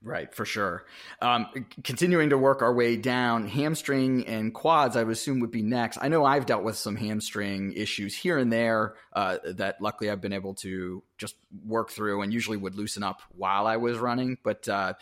[SPEAKER 1] Right, for sure. Um, continuing to work our way down, hamstring and quads, I would assume would be next. I know I've dealt with some hamstring issues here and there uh, that luckily I've been able to just work through and usually would loosen up while I was running. But uh,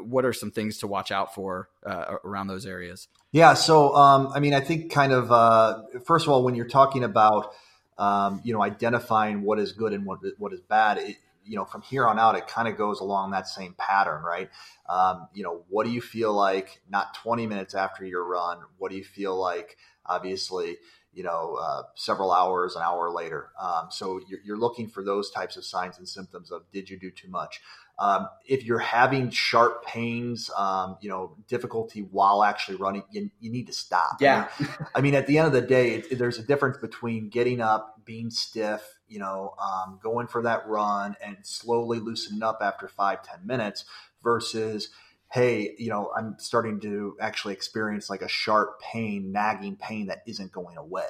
[SPEAKER 1] what are some things to watch out for uh, around those areas?
[SPEAKER 4] Yeah, so um, I mean, I think kind of uh, first of all, when you're talking about um, you know identifying what is good and what what is bad, it, you know, from here on out, it kind of goes along that same pattern, right? Um, you know, what do you feel like not 20 minutes after your run? What do you feel like, obviously, you know, uh, several hours, an hour later? Um, so you're, you're, looking for those types of signs and symptoms of did you do too much? Um, if you're having sharp pains, um, you know, difficulty while actually running, you, you need to stop.
[SPEAKER 3] Yeah.
[SPEAKER 4] I mean, [LAUGHS] I mean, at the end of the day, it, there's a difference between getting up, being stiff, you know, um, going for that run and slowly loosening up after five ten minutes versus, hey, you know, I'm starting to actually experience like a sharp pain, nagging pain that isn't going away.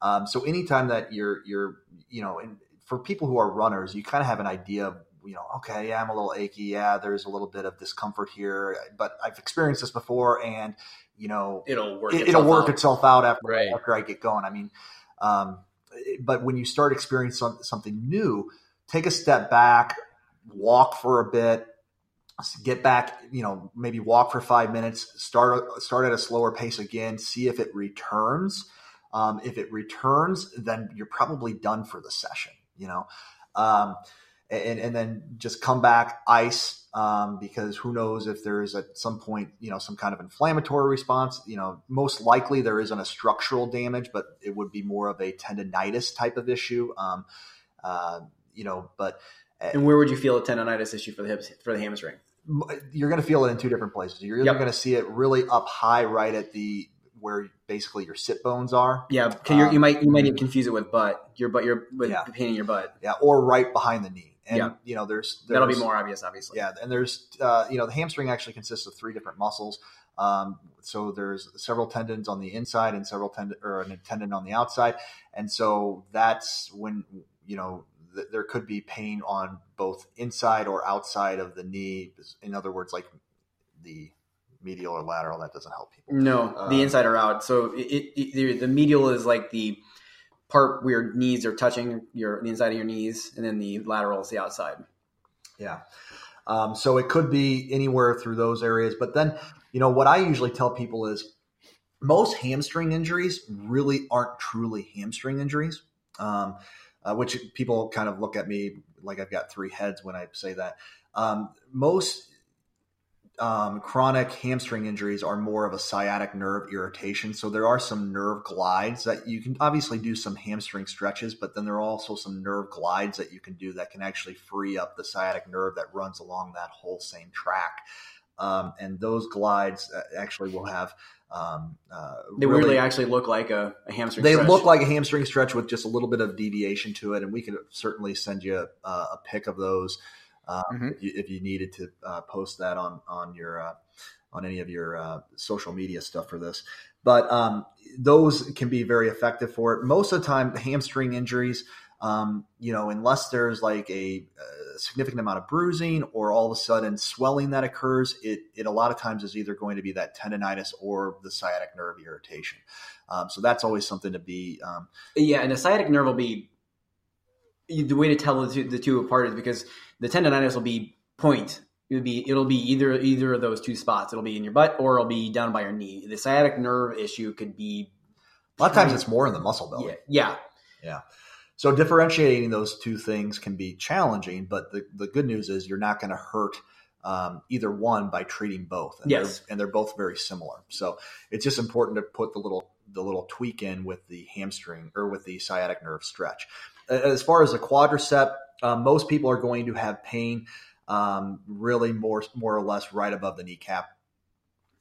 [SPEAKER 4] Um, so anytime that you're, you're, you know, and for people who are runners, you kind of have an idea of, you know, okay, yeah, I'm a little achy. Yeah, there's a little bit of discomfort here, but I've experienced this before and, you know,
[SPEAKER 3] it'll work.
[SPEAKER 4] It, will work
[SPEAKER 3] out.
[SPEAKER 4] itself out after,
[SPEAKER 1] right.
[SPEAKER 4] after I get going. I mean, um, but when you start experiencing something new, take a step back, walk for a bit, get back, you know, maybe walk for five minutes, start start at a slower pace again, see if it returns. Um, if it returns, then you're probably done for the session, you know. Um, and, and then just come back, ice, um, because who knows if there is at some point, you know, some kind of inflammatory response. You know, most likely there isn't a structural damage, but it would be more of a tendonitis type of issue. Um, uh, you know, but
[SPEAKER 3] uh, and where would you feel a tendonitis issue for the hips for the hamstring?
[SPEAKER 4] You're going to feel it in two different places. You're either yep. going to see it really up high, right at the where basically your sit bones are.
[SPEAKER 3] Yeah, um, you might you might even confuse it with butt, your butt, your with yeah. pain in your butt.
[SPEAKER 4] Yeah, or right behind the knee. And yeah. you know, there's, there's,
[SPEAKER 3] that'll be more obvious, obviously.
[SPEAKER 4] Yeah, and there's uh, you know the hamstring actually consists of three different muscles. Um, so there's several tendons on the inside and several tendon or a tendon on the outside, and so that's when you know th- there could be pain on both inside or outside of the knee. In other words, like the medial or lateral. That doesn't help people.
[SPEAKER 3] No, um, the inside or out. So it, it, the medial is like the part where your knees are touching your the inside of your knees, and then the lateral is the outside.
[SPEAKER 4] Yeah. Um, so it could be anywhere through those areas. But then, you know, what I usually tell people is most hamstring injuries really aren't truly hamstring injuries, um, uh, which people kind of look at me like I've got three heads when I say that. Um, most um, chronic hamstring injuries are more of a sciatic nerve irritation. So there are some nerve glides that you can obviously do some hamstring stretches, but then there are also some nerve glides that you can do that can actually free up the sciatic nerve that runs along that whole same track. Um, and those glides uh, actually will have. Um, uh,
[SPEAKER 3] they really, really, actually look like a, a hamstring.
[SPEAKER 4] They
[SPEAKER 3] stretch.
[SPEAKER 4] look like a hamstring stretch with just a little bit of deviation to it, and we can certainly send you a, a pic of those uh, mm-hmm. if, you, if, you, needed to uh, post that on on your uh, on any of your uh, social media stuff for this. But um, those can be very effective for it. Most of the time, hamstring injuries, um, you know, unless there's like a, a, significant amount of bruising or all of a sudden swelling that occurs, it, it a lot of times is either going to be that tendonitis or the sciatic nerve irritation. Um, so that's always something to be. Um,
[SPEAKER 3] yeah, and the sciatic nerve will be the way to tell the two, the two apart is because the tendonitis will be point. It'll be it'll be either either of those two spots. It'll be in your butt or it'll be down by your knee. The sciatic nerve issue could be
[SPEAKER 4] a lot of times it's more in the muscle belly.
[SPEAKER 3] Yeah, yeah.
[SPEAKER 4] yeah. So differentiating those two things can be challenging, but the, the good news is you're not going to hurt um, either one by treating both. And
[SPEAKER 3] yes,
[SPEAKER 4] they're, and they're both very similar. So it's just important to put the little the little tweak in with the hamstring or with the sciatic nerve stretch. As far as the quadricep, um, most people are going to have pain um, really more more or less right above the kneecap.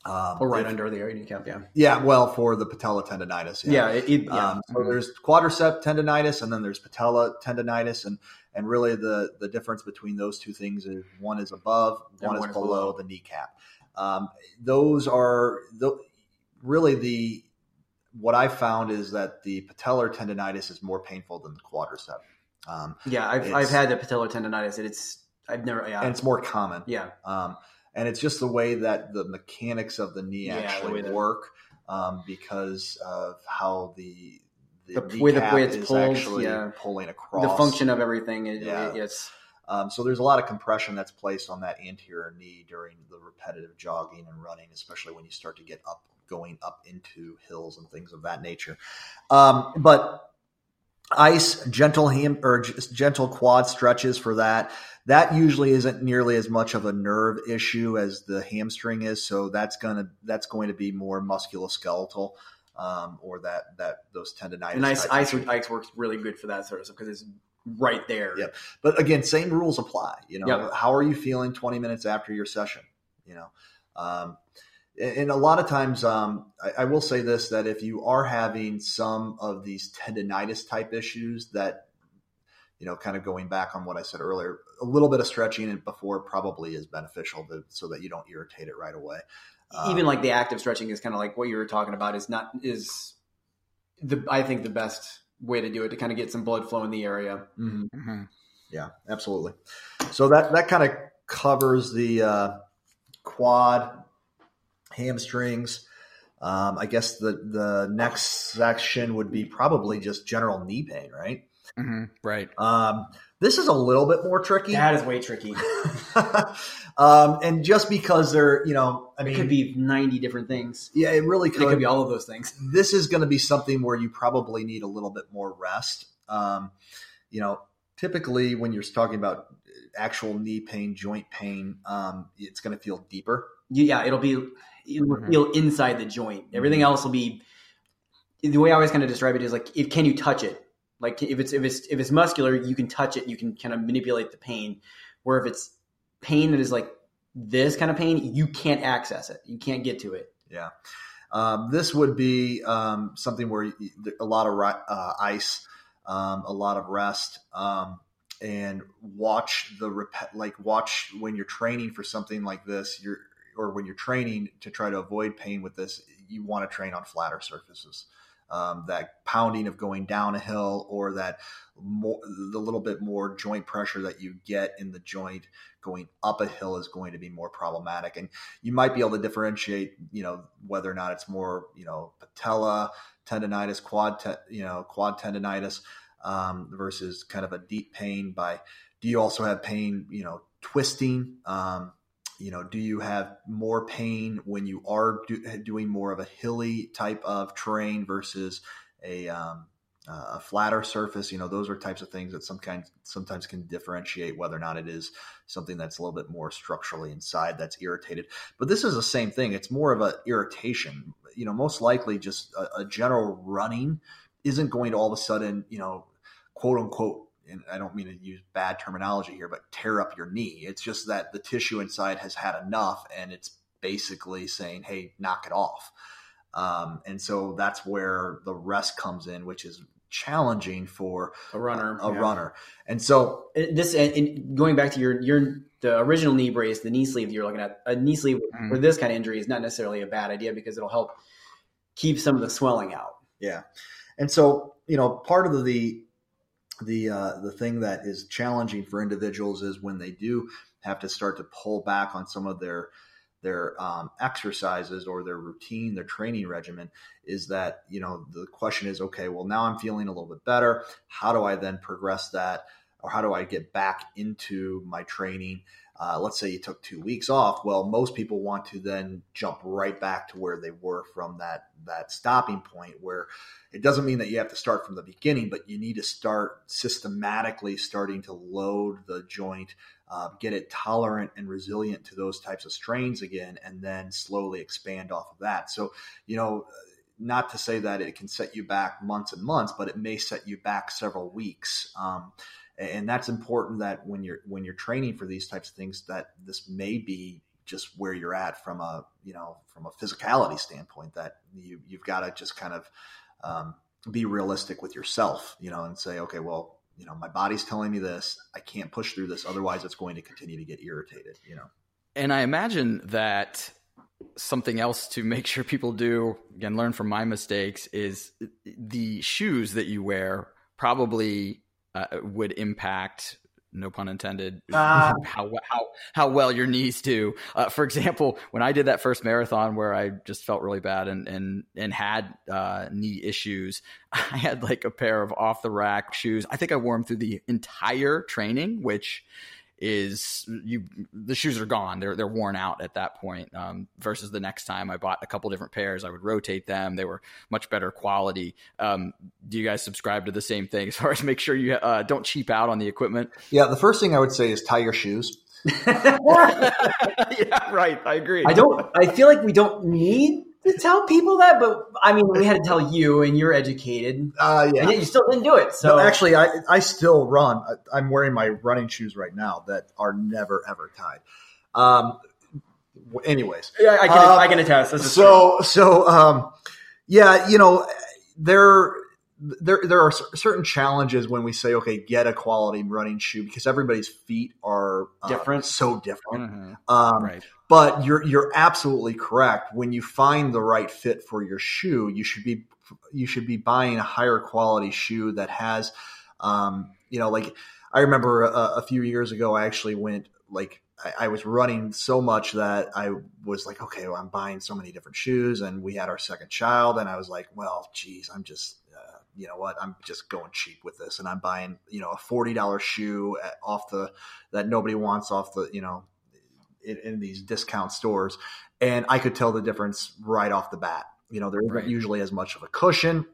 [SPEAKER 3] Um, or right if, under the area kneecap, yeah.
[SPEAKER 4] Yeah, well, for the patella tendonitis.
[SPEAKER 3] Yeah, yeah. It, it, yeah.
[SPEAKER 4] Um, so there's quadricep tendonitis, and then there's patella tendonitis, and and really the the difference between those two things is one is above, one, one is below, below, the kneecap. Um, those are the, really the what I found is that the patellar tendonitis is more painful than the quadricep.
[SPEAKER 3] Um, yeah, I've, I've had the patellar tendonitis, and it's I've never. Yeah.
[SPEAKER 4] And it's more common.
[SPEAKER 3] Yeah.
[SPEAKER 4] Um, and it's just the way that the mechanics of the knee yeah, actually the work um, because of how the
[SPEAKER 3] the, the way the way it's pulled, actually
[SPEAKER 4] yeah. pulling across
[SPEAKER 3] the function of everything. It, yeah. It, it's
[SPEAKER 4] um, so there's a lot of compression that's placed on that anterior knee during the repetitive jogging and running, especially when you start to get up, going up into hills and things of that nature. Um, but ice gentle ham or gentle quad stretches for that. That usually isn't nearly as much of a nerve issue as the hamstring is so that's gonna that's going to be more musculoskeletal um, or that that those tendonitis
[SPEAKER 3] and ice ice, ice works really good for that sort of stuff because it's right there.
[SPEAKER 4] Yep. But again same rules apply you know? Yep. how are you feeling 20 minutes after your session? You know um, and a lot of times, um, I, I, will say this: that if you are having some of these tendonitis type issues, that you know, kind of going back on what I said earlier, a little bit of stretching it before probably is beneficial to, so that you don't irritate it right away.
[SPEAKER 3] Um, Even like the active stretching is kind of like what you were talking about is not is the I think the best way to do it to kind of get some blood flow in the area.
[SPEAKER 4] Mm-hmm. Mm-hmm. Yeah, absolutely. So that that kind of covers the uh, quad hamstrings. Um, I guess the the next section would be probably just general knee pain, right?
[SPEAKER 1] Mm-hmm, right.
[SPEAKER 4] Um, this is a little bit more tricky.
[SPEAKER 3] That is way tricky. [LAUGHS]
[SPEAKER 4] um, and just because they're, you know, I mean,
[SPEAKER 3] it could be ninety different things.
[SPEAKER 4] Yeah, it really could.
[SPEAKER 3] It could be all of those things.
[SPEAKER 4] This is going to be something where you probably need a little bit more rest. Um, you know, typically when you're talking about actual knee pain, joint pain, um, it's going to feel deeper.
[SPEAKER 3] Yeah, it'll be it will mm-hmm. feel inside the joint. Everything else will be the way I always kind of describe it is like if can you touch it? Like if it's if it's if it's muscular, you can touch it, you can kind of manipulate the pain. Where if it's pain that is like this kind of pain, you can't access it. You can't get to it.
[SPEAKER 4] Yeah. Um, this would be um, something where you, a lot of uh, ice, um, a lot of rest, um, and watch the rep- like watch when you're training for something like this. You're or when you're training to try to avoid pain with this, you want to train on flatter surfaces. Um, that pounding of going down a hill or that more, the little bit more joint pressure that you get in the joint going up a hill is going to be more problematic. And you might be able to differentiate, you know, whether or not it's more, you know, patella tendonitis, quad, te- you know, quad tendonitis um, versus kind of a deep pain by, do you also have pain, you know, twisting? Um, you know, do you have more pain when you are do, doing more of a hilly type of terrain versus a um, a flatter surface? You know, those are types of things that sometimes sometimes can differentiate whether or not it is something that's a little bit more structurally inside that's irritated. But this is the same thing; it's more of a irritation. You know, most likely just a, a general running isn't going to all of a sudden, you know, quote unquote and I don't mean to use bad terminology here, but tear up your knee. It's just that the tissue inside has had enough and it's basically saying, hey, knock it off. Um, and so that's where the rest comes in, which is challenging for
[SPEAKER 3] a runner.
[SPEAKER 4] A, a
[SPEAKER 3] yeah.
[SPEAKER 4] runner. And so
[SPEAKER 3] this and going back to your your the original knee brace, the knee sleeve that you're looking at, a knee sleeve
[SPEAKER 1] Mm.
[SPEAKER 3] for this kind of injury is not necessarily a bad idea because it'll help keep some of the swelling out.
[SPEAKER 4] Yeah, and so you know, part of the the uh, the thing that is challenging for individuals is when they do have to start to pull back on some of their their um, exercises or their routine, their training regimen, is that you know the question is okay. Well, now I'm feeling a little bit better. How do I then progress that, or how do I get back into my training? Uh, let's say you took two weeks off. Well, most people want to then jump right back to where they were from that that stopping point. Where it doesn't mean that you have to start from the beginning, but you need to start systematically starting to load the joint, uh, get it tolerant and resilient to those types of strains again, and then slowly expand off of that. So, you know, not to say that it can set you back months and months, but it may set you back several weeks. Um, and that's important that when you're when you're training for these types of things, that this may be just where you're at from a you know from a physicality standpoint. That you you've got to just kind of um, be realistic with yourself, you know, and say, okay, well, you know, my body's telling me this. I can't push through this, otherwise, it's going to continue to get irritated. You know.
[SPEAKER 1] And I imagine that something else to make sure people do again learn from my mistakes is the shoes that you wear probably uh, would impact no pun intended
[SPEAKER 3] Ah. [LAUGHS] [LAUGHS]
[SPEAKER 1] how how how well your knees do uh, for example when i did that first marathon where i just felt really bad and and and had uh, knee issues [LAUGHS] i had like a pair of off the rack shoes i think i wore them through the entire training which is you the shoes are gone. They're they're worn out at that point um, versus the next time I bought a couple different pairs I would rotate them. They were much better quality. Um, do you guys subscribe to the same thing as far as make sure you uh, don't cheap out on the equipment?
[SPEAKER 4] Yeah, the first thing I would say is tie your shoes. [LAUGHS]
[SPEAKER 1] yeah right. I agree.
[SPEAKER 3] I don't. I feel like we don't need to tell people that, but I mean, we had to tell you, and you're educated,
[SPEAKER 4] Uh,
[SPEAKER 3] and yet you still didn't do it. So
[SPEAKER 4] no, actually, I I still run. I- I'm wearing my running shoes right now that are never ever tied. Um, anyways,
[SPEAKER 3] yeah, I can.
[SPEAKER 4] Um,
[SPEAKER 3] I can attest. This is
[SPEAKER 4] so so um, yeah, you know there. There, there are certain challenges when we say, okay, get a quality running shoe because everybody's feet are uh,
[SPEAKER 3] Different.
[SPEAKER 4] so different.
[SPEAKER 1] Mhm.
[SPEAKER 4] Um,
[SPEAKER 1] right
[SPEAKER 4] but you're you're absolutely correct. When you find the right fit for your shoe, you should be you should be buying a higher quality shoe that has, um, you know, like I remember a, a few years ago, I actually went like I, I was running so much that I was like, okay, well, I'm buying so many different shoes, and we had our second child, and I was like, well, geez, I'm just. You know what? I'm just going cheap with this, and I'm buying, you know, a forty dollars shoe at, off the that nobody wants off the, you know, in, in these discount stores, and I could tell the difference right off the bat. You know, there isn't
[SPEAKER 1] Right.
[SPEAKER 4] usually as much of a cushion.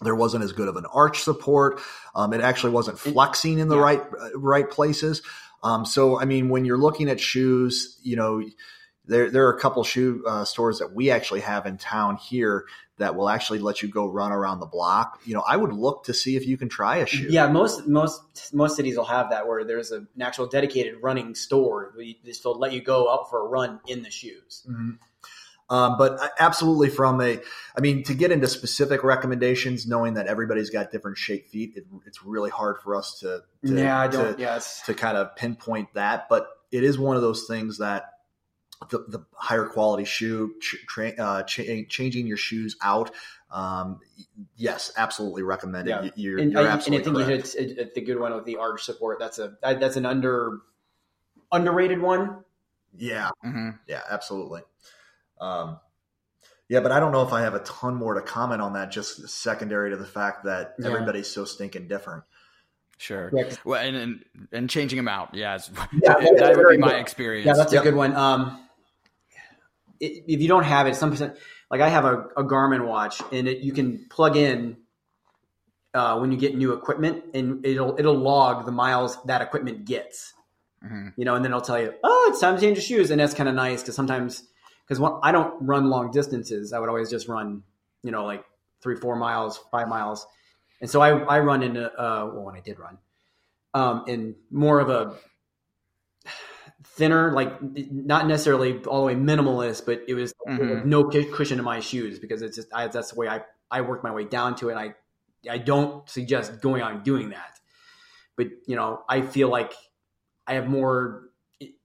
[SPEAKER 4] There wasn't as good of an arch support. Um, it actually wasn't flexing in the
[SPEAKER 3] yeah.
[SPEAKER 4] right uh, right places. Um, so, I mean, when you're looking at shoes, you know, there there are a couple shoe uh, stores that we actually have in town here that will actually let you go run around the block. You know, I would look to see if you can try a shoe.
[SPEAKER 3] Yeah, most most most cities will have that where there's a, an actual dedicated running store. you just will let you go out for a run in the shoes.
[SPEAKER 4] Mhm. Um, but absolutely, from a, I mean, to get into specific recommendations, knowing that everybody's got different shaped feet, it, it's really hard for us to, to
[SPEAKER 3] yeah, I don't. yeah, it's,
[SPEAKER 4] to kind of pinpoint that. But it is one of those things that the, the higher quality shoe, tra- uh, cha- changing your shoes out, um, yes, absolutely recommended.
[SPEAKER 3] Yeah.
[SPEAKER 4] You- You're,
[SPEAKER 3] and,
[SPEAKER 4] you're
[SPEAKER 3] I, and I think
[SPEAKER 4] correct.
[SPEAKER 3] you hit the good one with the arch support. That's a that's an under underrated one.
[SPEAKER 4] yeah,
[SPEAKER 1] Mhm.
[SPEAKER 4] Yeah, absolutely. Um, yeah, but I don't know if I have a ton more to comment on that. Just secondary to the fact that
[SPEAKER 3] Yeah.
[SPEAKER 4] everybody's so stinking different.
[SPEAKER 1] Sure.
[SPEAKER 3] Yeah.
[SPEAKER 1] Well, and, and and changing them out. Yeah,
[SPEAKER 3] Yeah, [LAUGHS]
[SPEAKER 1] that would be my
[SPEAKER 3] good.
[SPEAKER 1] experience.
[SPEAKER 3] Yeah, that's
[SPEAKER 4] Yep.
[SPEAKER 3] a good one. Um, i- if you don't have it, some percent like I have a, a Garmin watch, and it, you can plug in uh, when you get new equipment, and it'll it'll log the miles that equipment gets.
[SPEAKER 1] Mhm.
[SPEAKER 3] You know, and then it'll tell you, oh, it's time to change your shoes, and that's kind of nice because sometimes because I don't run long distances, I would always just run, you know, like three, four miles, five miles, and so I I run into uh, well when I did run, um, in more of a thinner, like not necessarily all the way minimalist, but it was
[SPEAKER 1] Mhm.
[SPEAKER 3] no cushion in my shoes because it's just I, that's the way I I work my way down to it. And I I don't suggest going on doing that, but you know I feel like I have more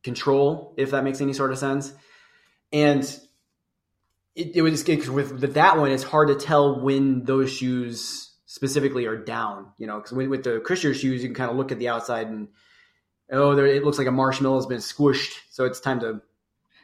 [SPEAKER 3] control if that makes any sort of sense, and it, it was it, with with that one it's hard to tell when those shoes specifically are down. You know, because with, with the Christian shoes you can kind of look at the outside and oh, there, it looks like a marshmallow has been squished, so it's time to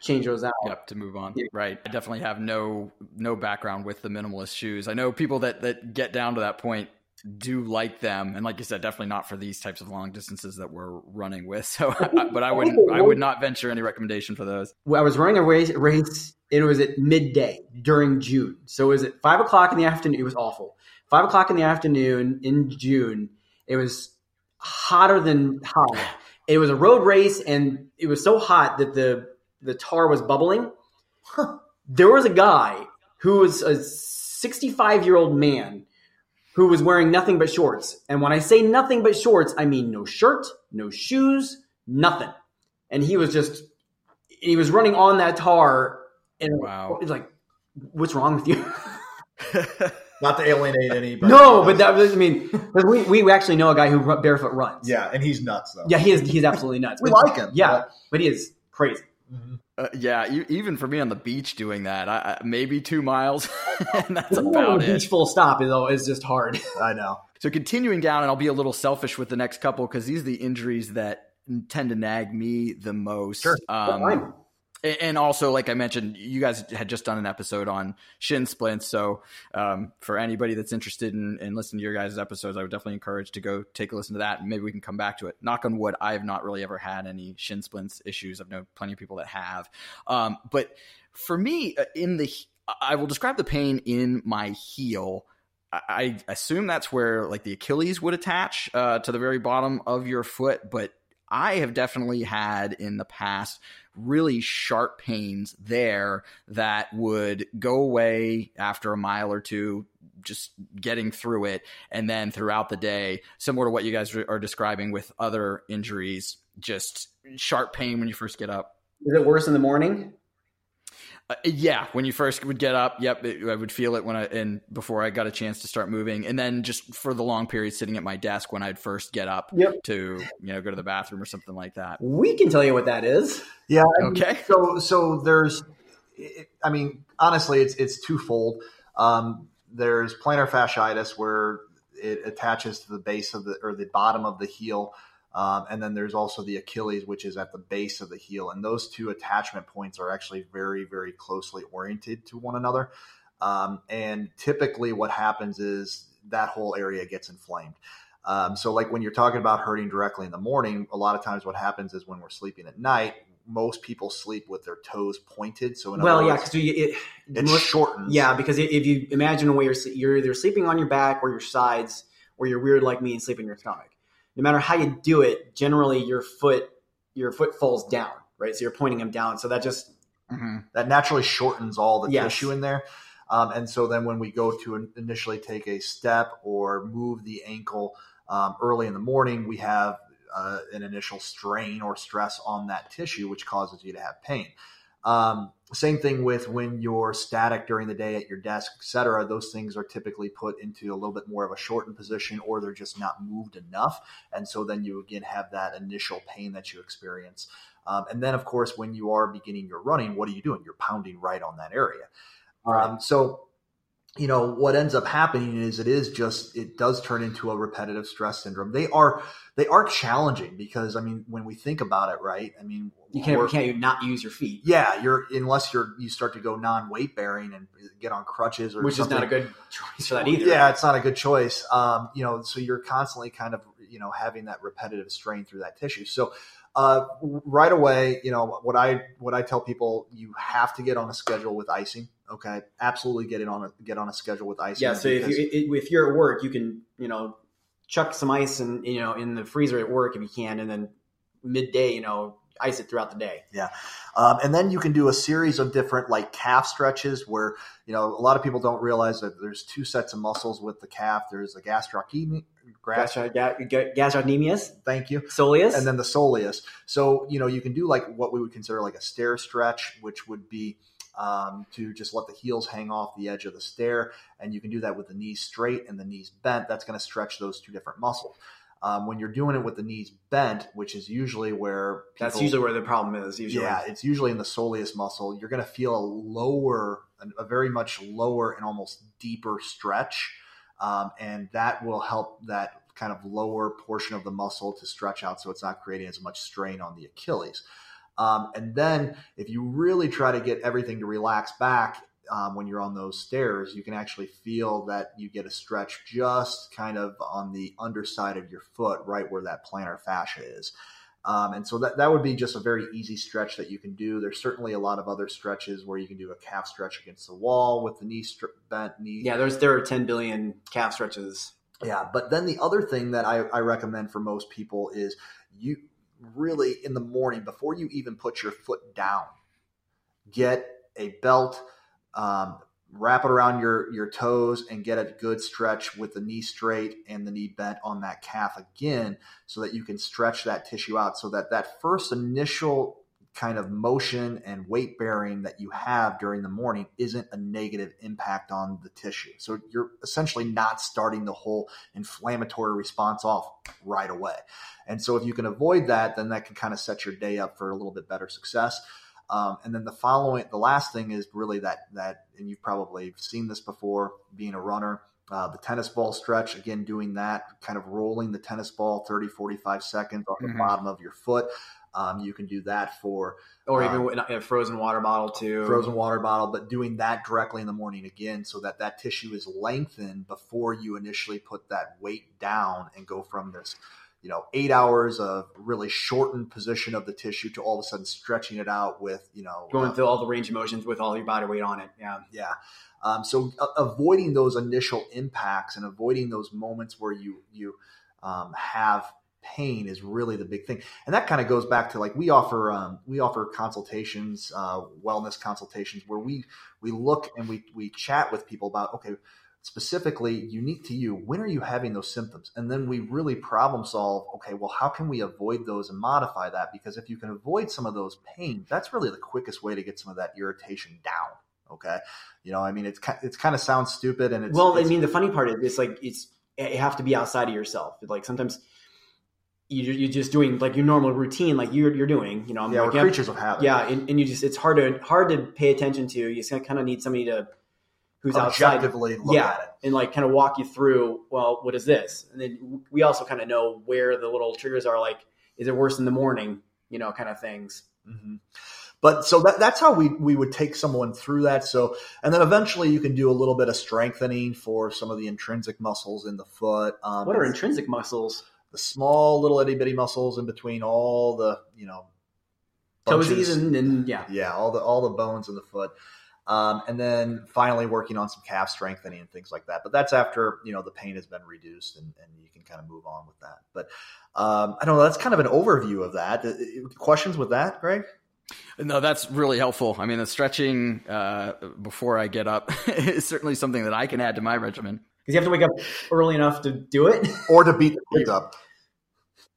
[SPEAKER 3] change those out.
[SPEAKER 1] Yep, to move on.
[SPEAKER 3] Yeah.
[SPEAKER 1] Right. I definitely have no no background with the minimalist shoes. I know people that that get down to that point do like them, and like you said, definitely not for these types of long distances that we're running with. So, [LAUGHS] but I wouldn't I would not venture any recommendation for those.
[SPEAKER 3] Well, I was running a race, race. It was at midday during June, so it was at five o'clock in the afternoon. It was awful. Five o'clock in the afternoon in June. It was hotter than hot. It was a road race, and it was so hot that the the tar was bubbling. There was a guy who was a 65 year old man who was wearing nothing but shorts. And when I say nothing but shorts, I mean no shirt, no shoes, nothing. And he was just, he was running on that tar. And
[SPEAKER 1] Wow.
[SPEAKER 3] it's like, what's wrong with you? [LAUGHS] [LAUGHS]
[SPEAKER 4] Not to alienate anybody.
[SPEAKER 3] no, but that was, I mean, 'cause we, we actually know a guy who barefoot runs.
[SPEAKER 4] yeah, and he's nuts though.
[SPEAKER 3] Yeah, he is, he's absolutely nuts. [LAUGHS]
[SPEAKER 4] we
[SPEAKER 3] But-
[SPEAKER 4] like him.
[SPEAKER 3] Yeah, but he is crazy.
[SPEAKER 1] Uh, yeah, e- even for me on the beach doing that, I, I, maybe two miles, [LAUGHS] and that's about
[SPEAKER 3] Beach
[SPEAKER 1] it.
[SPEAKER 3] Beach full stop is, is just hard. [LAUGHS]
[SPEAKER 4] I know.
[SPEAKER 1] So continuing down, and I'll be a little selfish with the next couple because these are the injuries that tend to nag me the most.
[SPEAKER 4] Sure.
[SPEAKER 1] Um,
[SPEAKER 3] Fine.
[SPEAKER 1] A- And also, like I mentioned, you guys had just done an episode on shin splints. So, um, for anybody that's interested in, in listening to your guys' episodes, I would definitely encourage to go take a listen to that, and maybe we can come back to it. Knock on wood, I have not really ever had any shin splints issues. I've known plenty of people that have. Um, but for me, uh, in the, I will describe the pain in my heel. I I assume that's where like the Achilles would attach uh, to the very bottom of your foot, but I have definitely had in the past really sharp pains there that would go away after a mile or two, just getting through it. And then throughout the day, similar to what you guys are describing with other injuries, just sharp pain when you first get up.
[SPEAKER 3] Is it worse in the morning?
[SPEAKER 1] Uh, yeah, when you first would get up, yep, it, I would feel it when I and before I got a chance to start moving, and then just for the long period sitting at my desk when I'd first get up
[SPEAKER 3] Yep.
[SPEAKER 1] to you know go to the bathroom or something like that.
[SPEAKER 3] We can tell you what that is.
[SPEAKER 4] Yeah. I mean,
[SPEAKER 1] Okay.
[SPEAKER 4] So so there's, I mean, honestly, it's it's twofold. Um, there's plantar fasciitis where it attaches to the base of the or the bottom of the heel. Um, and then there's also the Achilles, which is at the base of the heel. And those two attachment points are actually very, very closely oriented to one another. Um, and typically, what happens is that whole area gets inflamed. Um, so, like when you're talking about hurting directly in the morning, a lot of times what happens is when we're sleeping at night, most people sleep with their toes pointed. So, in
[SPEAKER 3] Well, yeah, because it,
[SPEAKER 4] it
[SPEAKER 3] most-
[SPEAKER 4] shortens.
[SPEAKER 3] yeah, because if you imagine a way you're you're either sleeping on your back or your sides, or you're weird like me and sleep on your stomach. No matter how you do it, generally your foot your foot falls down, right? So you're pointing them down. So that just
[SPEAKER 1] Mhm.
[SPEAKER 4] that naturally shortens all the
[SPEAKER 3] Yes.
[SPEAKER 4] tissue in there. Um, and so then when we go to initially take a step or move the ankle um, early in the morning, we have uh, an initial strain or stress on that tissue, which causes you to have pain. Um, same thing with when you're static during the day at your desk, et cetera. Those things are typically put into a little bit more of a shortened position or they're just not moved enough. And so then you again have that initial pain that you experience. Um, and then, of course, when you are beginning your running, what are you doing? You're pounding right on that area. Um, so, you know, what ends up happening is it is just it does turn into a repetitive stress syndrome. They are they are challenging because I mean, when we think about it, right? I mean,
[SPEAKER 3] you can't you can't not use your feet,
[SPEAKER 4] yeah, you're unless you're you start to go non weight bearing and get on crutches or
[SPEAKER 3] which is not a good choice for that either.
[SPEAKER 4] Yeah, it's not a good choice. Um, you know, so you're constantly kind of you know having that repetitive strain through that tissue. So uh, right away, you know what I what I tell people, you have to get on a schedule with icing. Okay, absolutely get it on a get on a schedule with ice.
[SPEAKER 3] Yeah. So if you if you're at work, you can you know chuck some ice and you know in the freezer at work if you can, and then midday you know ice it throughout the day.
[SPEAKER 4] Um, and then you can do a series of different like calf stretches where, you know, a lot of people don't realize that there's two sets of muscles with the calf. There's the gastrocnemius, gas,
[SPEAKER 3] Gastro- ga- ga- Gastrocnemius,
[SPEAKER 4] thank you.
[SPEAKER 3] soleus,
[SPEAKER 4] And then the soleus. So, you know, you can do like what we would consider like a stair stretch, which would be um, to just let the heels hang off the edge of the stair. And you can do that with the knees straight and the knees bent. That's going to stretch those two different muscles. Um, when you're doing it with the knees bent, which is usually where people,
[SPEAKER 3] that's usually where the problem is. Usually,
[SPEAKER 4] yeah, it's usually in the soleus muscle. You're going to feel a lower, a very much lower and almost deeper stretch, um, and that will help that kind of lower portion of the muscle to stretch out, so it's not creating as much strain on the Achilles. Um, and then, if you really try to get everything to relax back um, when you're on those stairs, you can actually feel that you get a stretch just kind of on the underside of your foot, right where that plantar fascia is. Um, and so that, that would be just a very easy stretch that you can do. There's certainly a lot of other stretches where you can do a calf stretch against the wall with the knee stri- bent knee.
[SPEAKER 3] yeah. There's there are 10 billion calf stretches.
[SPEAKER 4] Yeah. But then the other thing that I, I recommend for most people is you really in the morning before you even put your foot down, get a belt, um, wrap it around your your toes and get a good stretch with the knee straight and the knee bent on that calf again so that you can stretch that tissue out so that that first initial kind of motion and weight bearing that you have during the morning isn't a negative impact on the tissue so you're essentially not starting the whole inflammatory response off right away and so if you can avoid that then that can kind of set your day up for a little bit better success um, and then the following, the last thing is really that that, and you've probably seen this before, being a runner. Uh, the tennis ball stretch, again, doing that, kind of rolling the tennis ball 30, 45 seconds off the
[SPEAKER 1] Mhm.
[SPEAKER 4] bottom of your foot. Um, you can do that for
[SPEAKER 3] Or
[SPEAKER 4] Um,
[SPEAKER 3] even in a frozen water bottle too.
[SPEAKER 4] frozen water bottle, but doing that directly in the morning again, so that that tissue is lengthened before you initially put that weight down and go from this, you know, eight hours of really shortened position of the tissue to all of a sudden stretching it out with, you know,
[SPEAKER 3] going
[SPEAKER 4] uh,
[SPEAKER 3] through all the range of motions with all your body weight on it. Yeah.
[SPEAKER 4] yeah. Um, so uh, avoiding those initial impacts and avoiding those moments where you you um, have pain is really the big thing, and that kind of goes back to like we offer um, we offer consultations, uh, wellness consultations where we we look and we we chat with people about okay specifically unique to you when are you having those symptoms? And then we really problem solve okay well how can we avoid those and modify that? Because if you can avoid some of those pain that's really the quickest way to get some of that irritation down okay? You know i mean it's it's kind of sounds stupid and it's
[SPEAKER 3] well, I mean, the funny part is it's like it's you have to be outside of yourself. Like sometimes you you're just doing like your normal routine, like you're you're doing. You know, I'm
[SPEAKER 4] yeah
[SPEAKER 3] like,
[SPEAKER 4] we're creatures of habit
[SPEAKER 3] Yeah, and, and you just it's hard to hard to pay attention to. You just kind of need somebody to who's outside
[SPEAKER 4] objectively look
[SPEAKER 3] yeah,
[SPEAKER 4] at it
[SPEAKER 3] and like kind of walk you through. Well, what is this? And then we also kind of know where the little triggers are. Like, is it worse in the morning? You know, kind of things.
[SPEAKER 4] hmm But so that, that's how we, we would take someone through that. So, and then eventually you can do a little bit of strengthening for some of the intrinsic muscles in the foot. Um,
[SPEAKER 3] What are intrinsic muscles?
[SPEAKER 4] The small little itty bitty muscles in between all the, you know,
[SPEAKER 3] Toesies and, and yeah.
[SPEAKER 4] yeah, all the, all the bones in the foot. Um, and then finally working on some calf strengthening and things like that. But that's after, you know, the pain has been reduced and, and you can kind of move on with that. But, um, I don't know. That's kind of an overview of that. Uh, Questions with that, Greg?
[SPEAKER 1] No, that's really helpful. I mean, the stretching uh, before I get up [LAUGHS] is certainly something that I can add to my regimen.
[SPEAKER 3] Because you have to wake up early enough to do it. [LAUGHS]
[SPEAKER 4] Or to beat the kids up.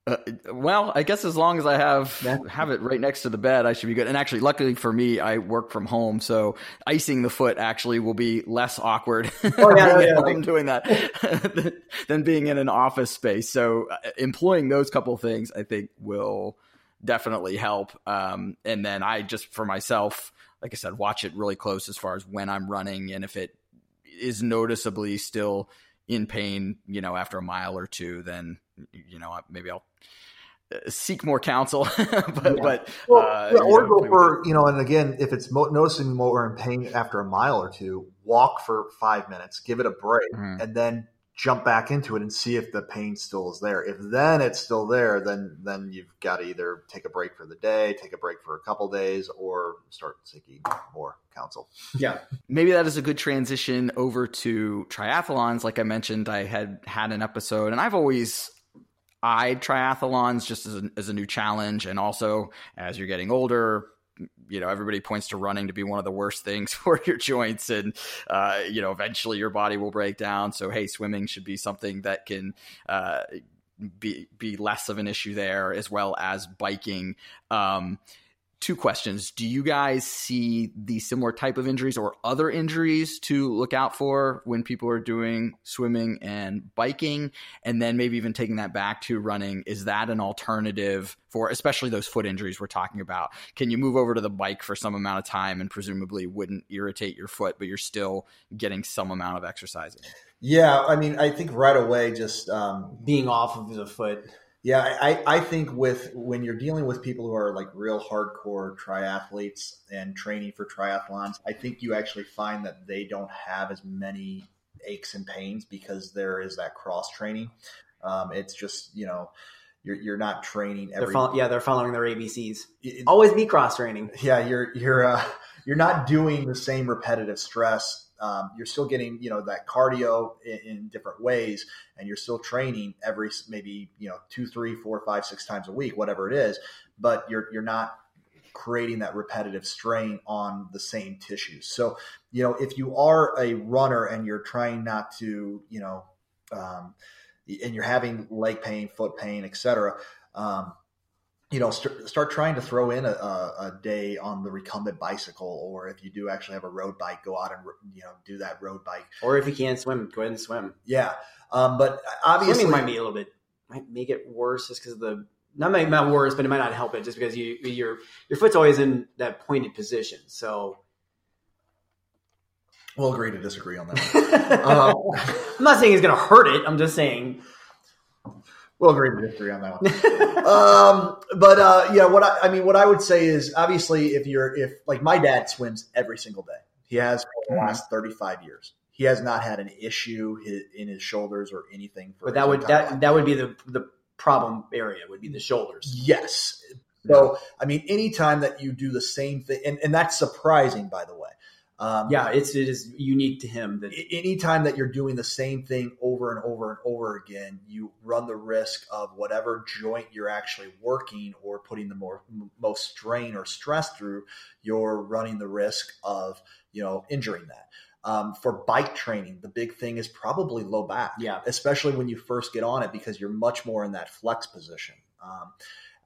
[SPEAKER 1] Uh, well, I guess as long as I have
[SPEAKER 3] Yeah.
[SPEAKER 1] have it right next to the bed, I should be good. And actually, luckily for me, I work from home, so icing the foot actually will be less awkward. [LAUGHS]
[SPEAKER 3] Oh, yeah,
[SPEAKER 1] being
[SPEAKER 3] yeah,
[SPEAKER 1] at
[SPEAKER 3] like-
[SPEAKER 1] home doing that [LAUGHS] than being in an office space. So, uh, employing those couple things, I think, will definitely help. Um, and then I just for myself, like I said, watch it really close as far as when I'm running, and if it is noticeably still in pain, you know, after a mile or two, then you know maybe I'll uh, seek more counsel. [LAUGHS] but but
[SPEAKER 4] Well,
[SPEAKER 1] uh,
[SPEAKER 4] yeah, or go for you know, and again, if it's mo- noticing more in pain after a mile or two, walk for five minutes, give it a break,
[SPEAKER 1] Mhm.
[SPEAKER 4] and then jump back into it and see if the pain still is there. If then it's still there, then then you've got to either take a break for the day, take a break for a couple days, or start seeking more counsel.
[SPEAKER 3] Yeah.
[SPEAKER 1] Maybe that is a good transition over to triathlons. Like I mentioned, I had had an episode, and I've always eyed triathlons just as a, as a new challenge, and also as you're getting older, you know everybody points to running to be one of the worst things [LAUGHS] for your joints and uh, you know eventually your body will break down. So hey swimming should be something that can uh, be be less of an issue there as well as biking. Um, two questions. Do you guys see the similar type of injuries or other injuries to look out for when people are doing swimming and biking? And then maybe even taking that back to running, is that an alternative for especially those foot injuries we're talking about? Can you move over to the bike for some amount of time and presumably wouldn't irritate your foot, but you're still getting some amount of exercise?
[SPEAKER 4] Yeah, I mean, I think right away, just um,
[SPEAKER 3] being off of the foot
[SPEAKER 4] yeah, I, I think with when you're dealing with people who are like real hardcore triathletes and training for triathlons, I think you actually find that they don't have as many aches and pains because there is that cross training. Um, it's just you know you're you're not training every.
[SPEAKER 3] They're yeah, they're following their ABCs. It, Always be cross training.
[SPEAKER 4] Yeah, you're you're uh, you're not doing the same repetitive stress um, you're still getting you know that cardio in, in, different ways and you're still training every maybe you know two three four five six times a week whatever it is but you're you're not creating that repetitive strain on the same tissues. So you know if you are a runner and you're trying not to you know um, and you're having leg pain foot pain etc um, you know, st- start trying to throw in a, a, day on the recumbent bicycle, or if you do actually have a road bike, go out and you know do that road bike.
[SPEAKER 3] Or if you can't swim, go ahead and swim.
[SPEAKER 4] Yeah, um, but obviously,
[SPEAKER 3] swimming might be a little bit might make it worse just because the not make not worse, but it might not help it just because you your your foot's always in that pointed position. So
[SPEAKER 4] we'll agree to disagree on that. [LAUGHS] um,
[SPEAKER 3] I'm not saying it's going to hurt it. I'm just saying
[SPEAKER 4] We'll agree to disagree on that one. um, but uh, yeah, what I, I, mean, what I would say is, obviously, if you're if like my dad swims every single day, he has for the mm-hmm. last thirty five years. He has not had an issue in his shoulders or anything.
[SPEAKER 3] but that would that life. that would be the the problem area would be the shoulders.
[SPEAKER 4] Yes. So I mean, anytime that you do the same thing, and, and that's surprising, by the way.
[SPEAKER 3] Um, yeah, it's it is unique to him. That
[SPEAKER 4] anytime that you're doing the same thing over and over and over again, you run the risk of whatever joint you're actually working or putting the more most strain or stress through. You're running the risk of you know injuring that. Um, for bike training, the big thing is probably low back.
[SPEAKER 3] Yeah,
[SPEAKER 4] especially when you first get on it because you're much more in that flex position. Um,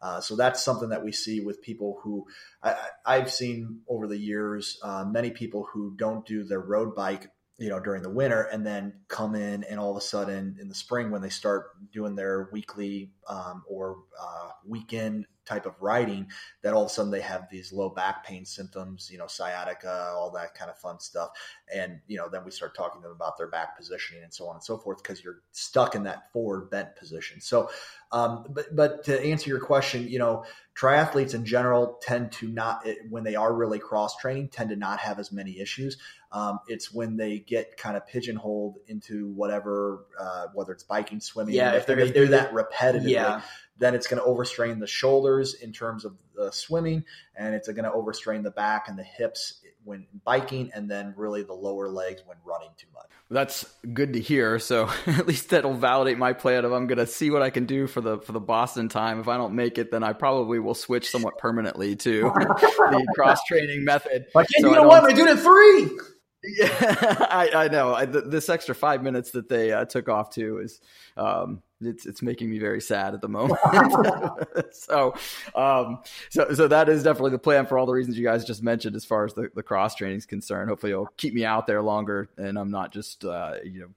[SPEAKER 4] uh, so that's something that we see with people who I, have seen over the years. Uh, many people who don't do their road bike, you know, during the winter, and then come in and all of a sudden in the spring when they start doing their weekly um, or uh, weekend type of riding that all of a sudden they have these low back pain symptoms, you know, sciatica, all that kind of fun stuff. And, you know, then we start talking to them about their back positioning and so on and so forth because you're stuck in that forward bent position. So, um, but, but to answer your question, you know, triathletes in general tend to not, when they are really cross training, tend to not have as many issues. Um, it's when they get kind of pigeonholed into whatever, uh, whether it's biking, swimming,
[SPEAKER 3] yeah,
[SPEAKER 4] if,
[SPEAKER 3] if
[SPEAKER 4] they do that repetitively,
[SPEAKER 3] yeah
[SPEAKER 4] then it's going to overstrain the shoulders in terms of the swimming, and it's going to overstrain the back and the hips when biking, and then really the lower legs when running too much.
[SPEAKER 1] That's good to hear. So [LAUGHS] at least that'll validate my plan of I'm going to see what I can do for the for the Boston time. If I don't make it, then I probably will switch somewhat permanently to [LAUGHS] the cross training method.
[SPEAKER 3] But so you know what? I do it three.
[SPEAKER 1] Yeah, [LAUGHS] I, I know. I, this extra five minutes that they uh, took off too is um, it's it's making me very sad at the [LAUGHS] moment. [LAUGHS] so, um, so so that is definitely the plan for all the reasons you guys just mentioned, as far as the, the cross training is concerned. Hopefully, it'll keep me out there longer, and I'm not just uh, you know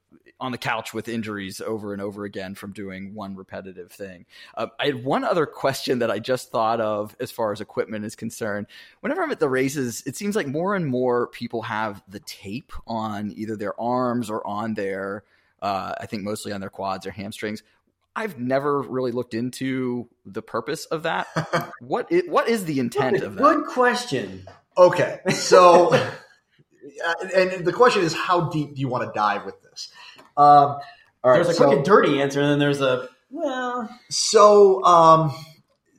[SPEAKER 1] on the couch with injuries over and over again from doing one repetitive thing. Uh, I had one other question that I just thought of as far as equipment is concerned. Whenever I'm at the races, it seems like more and more people have the tape on either their arms or on their uh, I think mostly on their quads or hamstrings. I've never really looked into the purpose of that. [LAUGHS] what is, what is the intent of that?
[SPEAKER 3] Good question.
[SPEAKER 4] Okay, so [LAUGHS] and the question is, how deep do you want to dive with this? Um, All right,
[SPEAKER 3] there's a
[SPEAKER 4] so-
[SPEAKER 3] quick and dirty answer, and then there's a well.
[SPEAKER 4] So, um,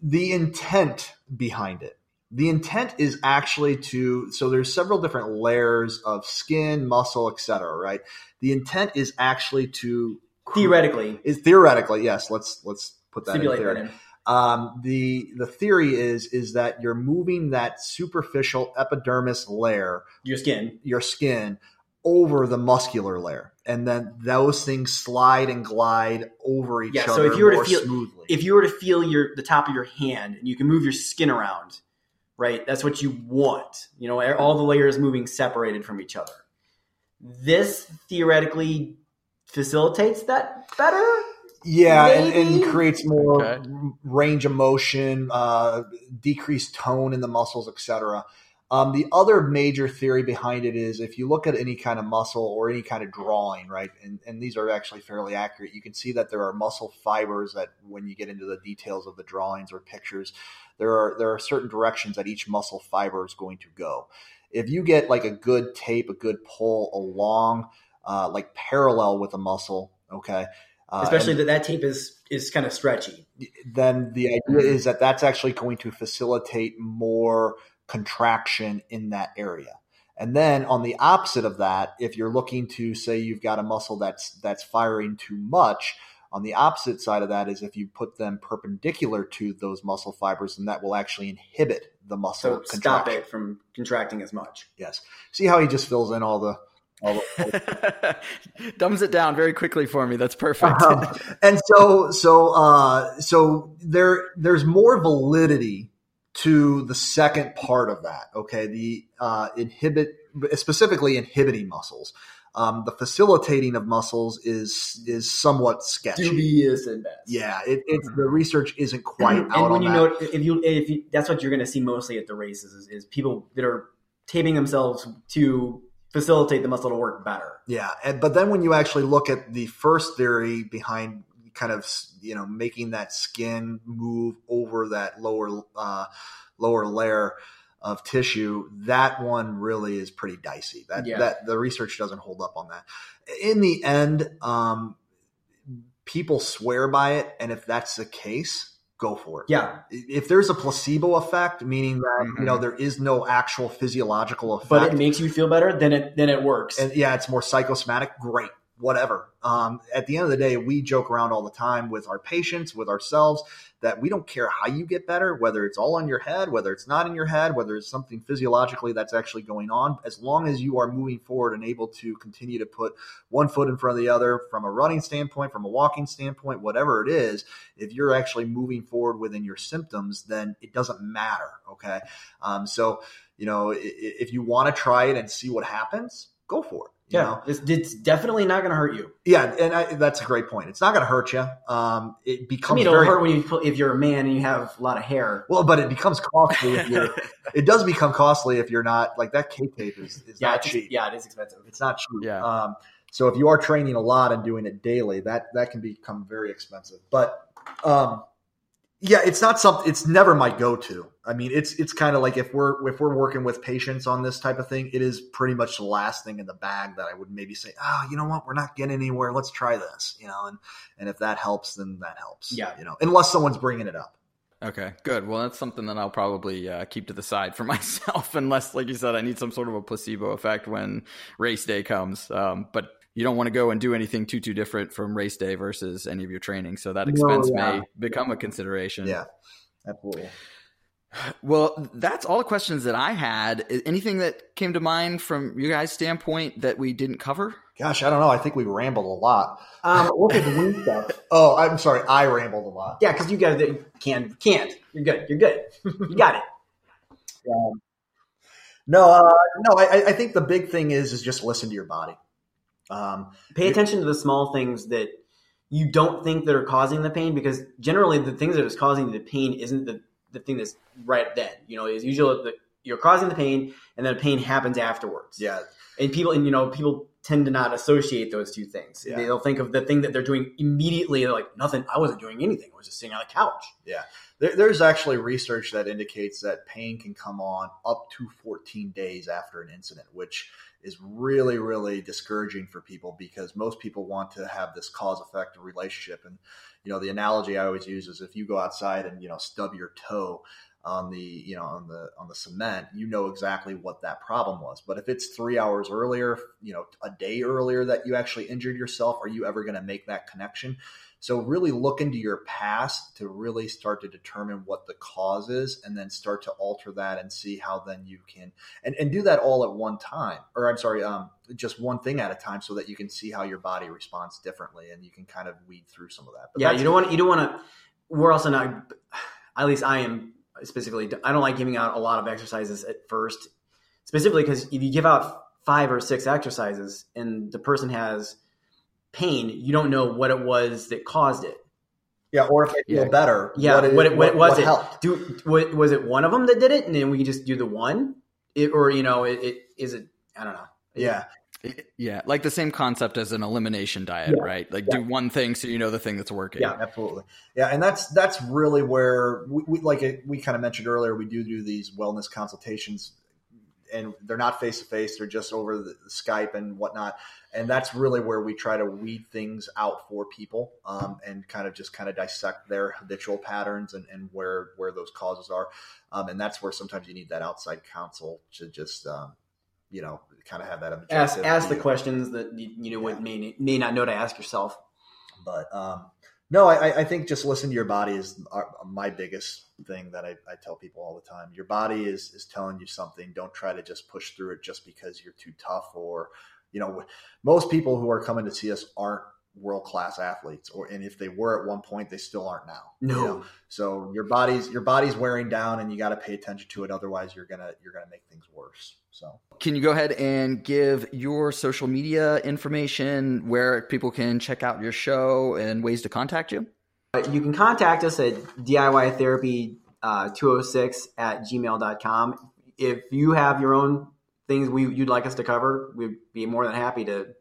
[SPEAKER 4] the intent behind it. The intent is actually to so there's several different layers of skin, muscle, etc. Right. The intent is actually to
[SPEAKER 3] Theoretically,
[SPEAKER 4] is theoretically yes. Let's let's put that in
[SPEAKER 3] stipulate
[SPEAKER 4] theory.
[SPEAKER 3] that in.
[SPEAKER 4] Um, the the theory is is that you're moving that superficial epidermis layer,
[SPEAKER 3] Your skin.
[SPEAKER 4] your skin, over the muscular layer, and then those things slide and glide over each other.
[SPEAKER 3] Yeah, so if you were to feel-
[SPEAKER 4] smoothly.
[SPEAKER 3] If you were to feel your the top of your hand and you can move your skin around, right? That's what you want. You know, all the layers moving separated from each other. This theoretically facilitates that better.
[SPEAKER 4] Yeah, and, and creates more
[SPEAKER 1] Okay.
[SPEAKER 4] range of motion, uh, decreased tone in the muscles, etc. Um, the other major theory behind it is if you look at any kind of muscle or any kind of drawing, right, and, and these are actually fairly accurate, you can see that there are muscle fibers that when you get into the details of the drawings or pictures, there are there are certain directions that each muscle fiber is going to go. If you get like a good tape, a good pull along, uh, like parallel with a muscle, okay, uh,
[SPEAKER 3] Especially that that tape is is kind of stretchy.
[SPEAKER 4] then the idea is that that's actually going to facilitate more contraction in that area. And then on the opposite of that, if you're looking to say you've got a muscle that's that's firing too much, on the opposite side of that is if you put them perpendicular to those muscle fibers, and that will actually inhibit the muscle
[SPEAKER 3] So stop it from contracting as much.
[SPEAKER 4] Yes. See how he just fills in all the all the [LAUGHS]
[SPEAKER 1] Dumbs it down very quickly for me. That's perfect.
[SPEAKER 4] Um, and so so uh so there there's more validity to the second part of that okay the uh inhibit specifically inhibiting muscles um the facilitating of muscles is is somewhat sketchy
[SPEAKER 3] Dubious and bad.
[SPEAKER 4] yeah it, it's the research isn't quite
[SPEAKER 3] and
[SPEAKER 4] out
[SPEAKER 3] when
[SPEAKER 4] on
[SPEAKER 3] you
[SPEAKER 4] that.
[SPEAKER 3] know if you if you, that's what you're going to see mostly at the races is, is people that are taping themselves to facilitate the muscle to work better.
[SPEAKER 4] Yeah, and, but then when you actually look at the first theory behind kind of you know making that skin move over that lower uh, lower layer of tissue, that one really is pretty dicey. That
[SPEAKER 3] Yeah.
[SPEAKER 4] that the research doesn't hold up on that. In the end, um, people swear by it, and if that's the case, go for it
[SPEAKER 3] Yeah,
[SPEAKER 4] if there's a placebo effect, meaning that you know there is no actual physiological effect,
[SPEAKER 3] but it makes you feel better, then it then it works.
[SPEAKER 4] and yeah, it's more psychosomatic. Great, whatever. Um, at the end of the day, we joke around all the time with our patients, with ourselves, that we don't care how you get better, whether it's all on your head, whether it's not in your head, whether it's something physiologically that's actually going on. As long as you are moving forward and able to continue to put one foot in front of the other from a running standpoint, from a walking standpoint, whatever it is, if you're actually moving forward within your symptoms, then it doesn't matter. Okay. Um, so, you know, if you want to try it and see what happens, go for it. You
[SPEAKER 3] yeah,
[SPEAKER 4] know?
[SPEAKER 3] it's, it's definitely not going to hurt you.
[SPEAKER 4] Yeah, and I, that's a great point. It's not going to hurt you. Um, it
[SPEAKER 3] I
[SPEAKER 4] becomes
[SPEAKER 3] mean, it'll
[SPEAKER 4] very
[SPEAKER 3] hurt when you put- if you're a man and you have a lot of hair.
[SPEAKER 4] well, but it becomes costly if you're. [LAUGHS] it does become costly if you're not like that. K tape is, is
[SPEAKER 3] Yeah,
[SPEAKER 4] not cheap.
[SPEAKER 3] yeah, it is expensive.
[SPEAKER 4] It's not cheap.
[SPEAKER 1] Yeah.
[SPEAKER 4] Um, so if you are training a lot and doing it daily, that that can become very expensive. But um, yeah, it's not something. It's never my go-to. I mean, it's it's kind of like if we're if we're working with patients on this type of thing, it is pretty much the last thing in the bag that I would maybe say, oh, you know what, we're not getting anywhere. Let's try this. You know, and and if that helps, then that helps.
[SPEAKER 3] Yeah.
[SPEAKER 4] You know, unless someone's bringing it up.
[SPEAKER 1] Okay, good. Well, that's something that I'll probably uh, keep to the side for [LAUGHS] myself, unless, like you said, I need some sort of a placebo effect when race day comes. Um, but you don't want to go and do anything too too different from race day versus any of your training, so that
[SPEAKER 4] No,
[SPEAKER 1] expense
[SPEAKER 4] yeah.
[SPEAKER 1] may become a consideration.
[SPEAKER 4] Yeah. Absolutely.
[SPEAKER 1] Well, that's all the questions that I had. Anything that came to mind from you guys' standpoint that we didn't cover?
[SPEAKER 4] Gosh, I don't know. I think we rambled a lot.
[SPEAKER 3] Um, what was the wing stuff? [LAUGHS]
[SPEAKER 4] Oh, I'm sorry. I rambled a lot.
[SPEAKER 3] Yeah, because you got to can can't. You're good. You're good. [LAUGHS] You got it.
[SPEAKER 4] No, uh, no. I, I think the big thing is is just listen to your body. Um,
[SPEAKER 3] Pay attention to the small things that you don't think that are causing the pain, because generally the things that is causing the pain isn't the, the thing that's right then. You know, is usually the, you're causing the pain, and then the pain happens afterwards.
[SPEAKER 4] yeah,
[SPEAKER 3] and people and you know people tend to not associate those two things.
[SPEAKER 4] Yeah.
[SPEAKER 3] They'll think of the thing that they're doing immediately. They're like, nothing. I wasn't doing anything. I was just sitting on the couch. Yeah.
[SPEAKER 4] There, there's actually research that indicates that pain can come on up to 14 days after an incident, which is really, really discouraging for people because most people want to have this cause effect relationship. And, you know, the analogy I always use is if you go outside and, you know, stub your toe on the, you know, on the, on the cement, you know exactly what that problem was. But if it's three hours earlier, you know, a day earlier that you actually injured yourself, are you ever going to make that connection? So really look into your past to really start to determine what the cause is and then start to alter that and see how then you can and, and do that all at one time. Or I'm sorry, um, just one thing at a time so that you can see how your body responds differently and you can kind of weed through some of that. But
[SPEAKER 3] yeah, you don't want you don't want to. We're also not. At least I am specifically. I don't like giving out a lot of exercises at first, specifically because if you give out five or six exercises and the person has pain, you don't know what it was that caused it.
[SPEAKER 4] yeah, or if they feel
[SPEAKER 1] Yeah.
[SPEAKER 4] better.
[SPEAKER 3] Yeah,
[SPEAKER 4] it-
[SPEAKER 3] what, it, what, was it?
[SPEAKER 4] helped?
[SPEAKER 3] Do what, was it one of them that did it, and then we can just do the one, it, or you know, it, it is it? I don't know.
[SPEAKER 4] Yeah.
[SPEAKER 1] Yeah, like the same concept as an elimination diet,
[SPEAKER 3] Yeah.
[SPEAKER 1] right? Like do one thing so you know the thing that's working.
[SPEAKER 3] Yeah.
[SPEAKER 4] Absolutely. Yeah, and that's that's really where we, we like it, we kind of mentioned earlier. We do do these wellness consultations, and they're not face to face; they're just over the, the Skype and whatnot. And that's really where we try to weed things out for people, um, and kind of just kind of dissect their habitual patterns and, and where where those causes are. Um, and that's where sometimes you need that outside counsel to just um, you know kind of have that objective
[SPEAKER 3] Ask ask the questions that you, you know what may may not know to ask yourself.
[SPEAKER 4] But um, no, I, I think just listen to your body is my biggest thing that I, I tell people all the time. Your body is is telling you something. Don't try to just push through it just because you're too tough or you know most people who are coming to see us aren't world class athletes or and if they were at one point they still aren't now
[SPEAKER 3] No.
[SPEAKER 4] you know? so your body's your body's wearing down and you got to pay attention to it otherwise you're gonna you're gonna make things worse so
[SPEAKER 1] Can you go ahead and give your social media information where people can check out your show and ways to contact you?
[SPEAKER 3] Uh, You can contact us at DIY Therapy uh, 206 at gmail.com. If you have your own things we, you'd like us to cover, we'd be more than happy to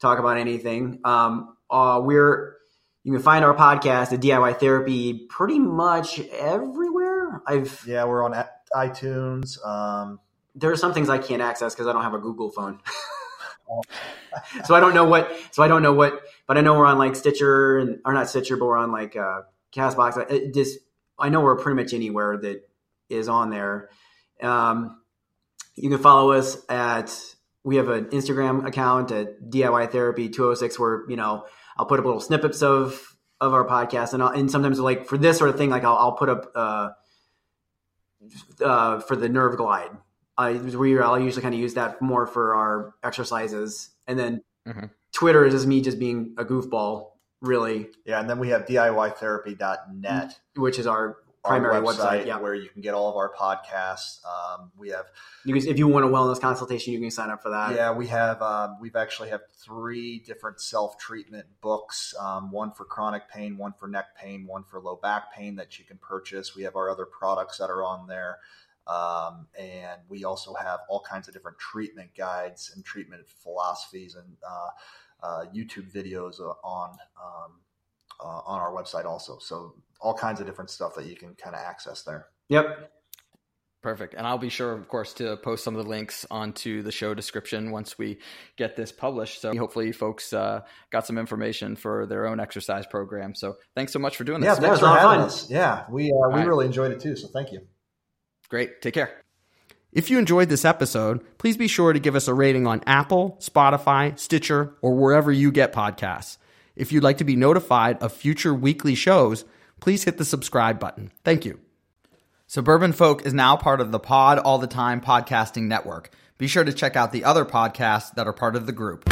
[SPEAKER 3] talk about anything. Um, uh, we're you can find our podcast at DIY Therapy pretty much everywhere. I've
[SPEAKER 4] yeah we're on itunes um
[SPEAKER 3] there are some things I can't access because I don't have a Google phone. [LAUGHS] so I don't know what. So I don't know what. But I know we're on like Stitcher and or not Stitcher, but we're on like uh, Castbox. It just I know we're pretty much anywhere that is on there. Um, you can follow us at. We have an Instagram account at DIY Therapy two hundred six, where you know I'll put up little snippets of of our podcast, and I'll, and sometimes like for this sort of thing, like I'll, I'll put up uh, uh, for the Nerve Glide. I we I'll usually kind of use that more for our exercises, and then
[SPEAKER 1] Mhm.
[SPEAKER 3] Twitter is just me just being a goofball, really,
[SPEAKER 4] yeah and then we have diytherapy.net
[SPEAKER 3] which is our
[SPEAKER 4] our
[SPEAKER 3] primary website. Yeah,
[SPEAKER 4] where you can get all of our podcasts. Um, we have,
[SPEAKER 3] you can, if you want a wellness consultation, you can sign up for that.
[SPEAKER 4] yeah, we have, um, we've actually have three different self treatment books. Um, one for chronic pain, one for neck pain, one for low back pain that you can purchase. We have our other products that are on there. Um, and we also have all kinds of different treatment guides and treatment philosophies and uh, uh, YouTube videos on um, uh, on our website also. So all kinds of different stuff that you can kind of access there.
[SPEAKER 3] Yep.
[SPEAKER 1] Perfect. And I'll be sure, of course, to post some of the links onto the show description once we get this published. So hopefully, folks uh, got some information for their own exercise program. So thanks so much for doing this.
[SPEAKER 3] that
[SPEAKER 4] thanks
[SPEAKER 3] was
[SPEAKER 4] for
[SPEAKER 3] a lot of
[SPEAKER 4] having
[SPEAKER 3] fun.
[SPEAKER 4] us. Yeah, we uh, we
[SPEAKER 1] right.
[SPEAKER 4] really enjoyed it too. So thank you.
[SPEAKER 1] Great. Take care.
[SPEAKER 5] If you enjoyed this episode, please be sure to give us a rating on Apple, Spotify, Stitcher, or wherever you get podcasts. If you'd like to be notified of future weekly shows, please hit the subscribe button. Thank you.
[SPEAKER 1] Suburban Folk is now part of the Pod All the Time podcasting network. Be sure to check out the other podcasts that are part of the group.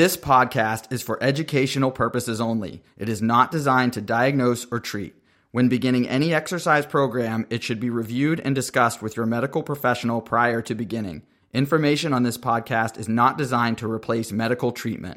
[SPEAKER 1] This podcast is for educational purposes only. It is not designed to diagnose or treat. When beginning any exercise program, it should be reviewed and discussed with your medical professional prior to beginning. Information on this podcast is not designed to replace medical treatment.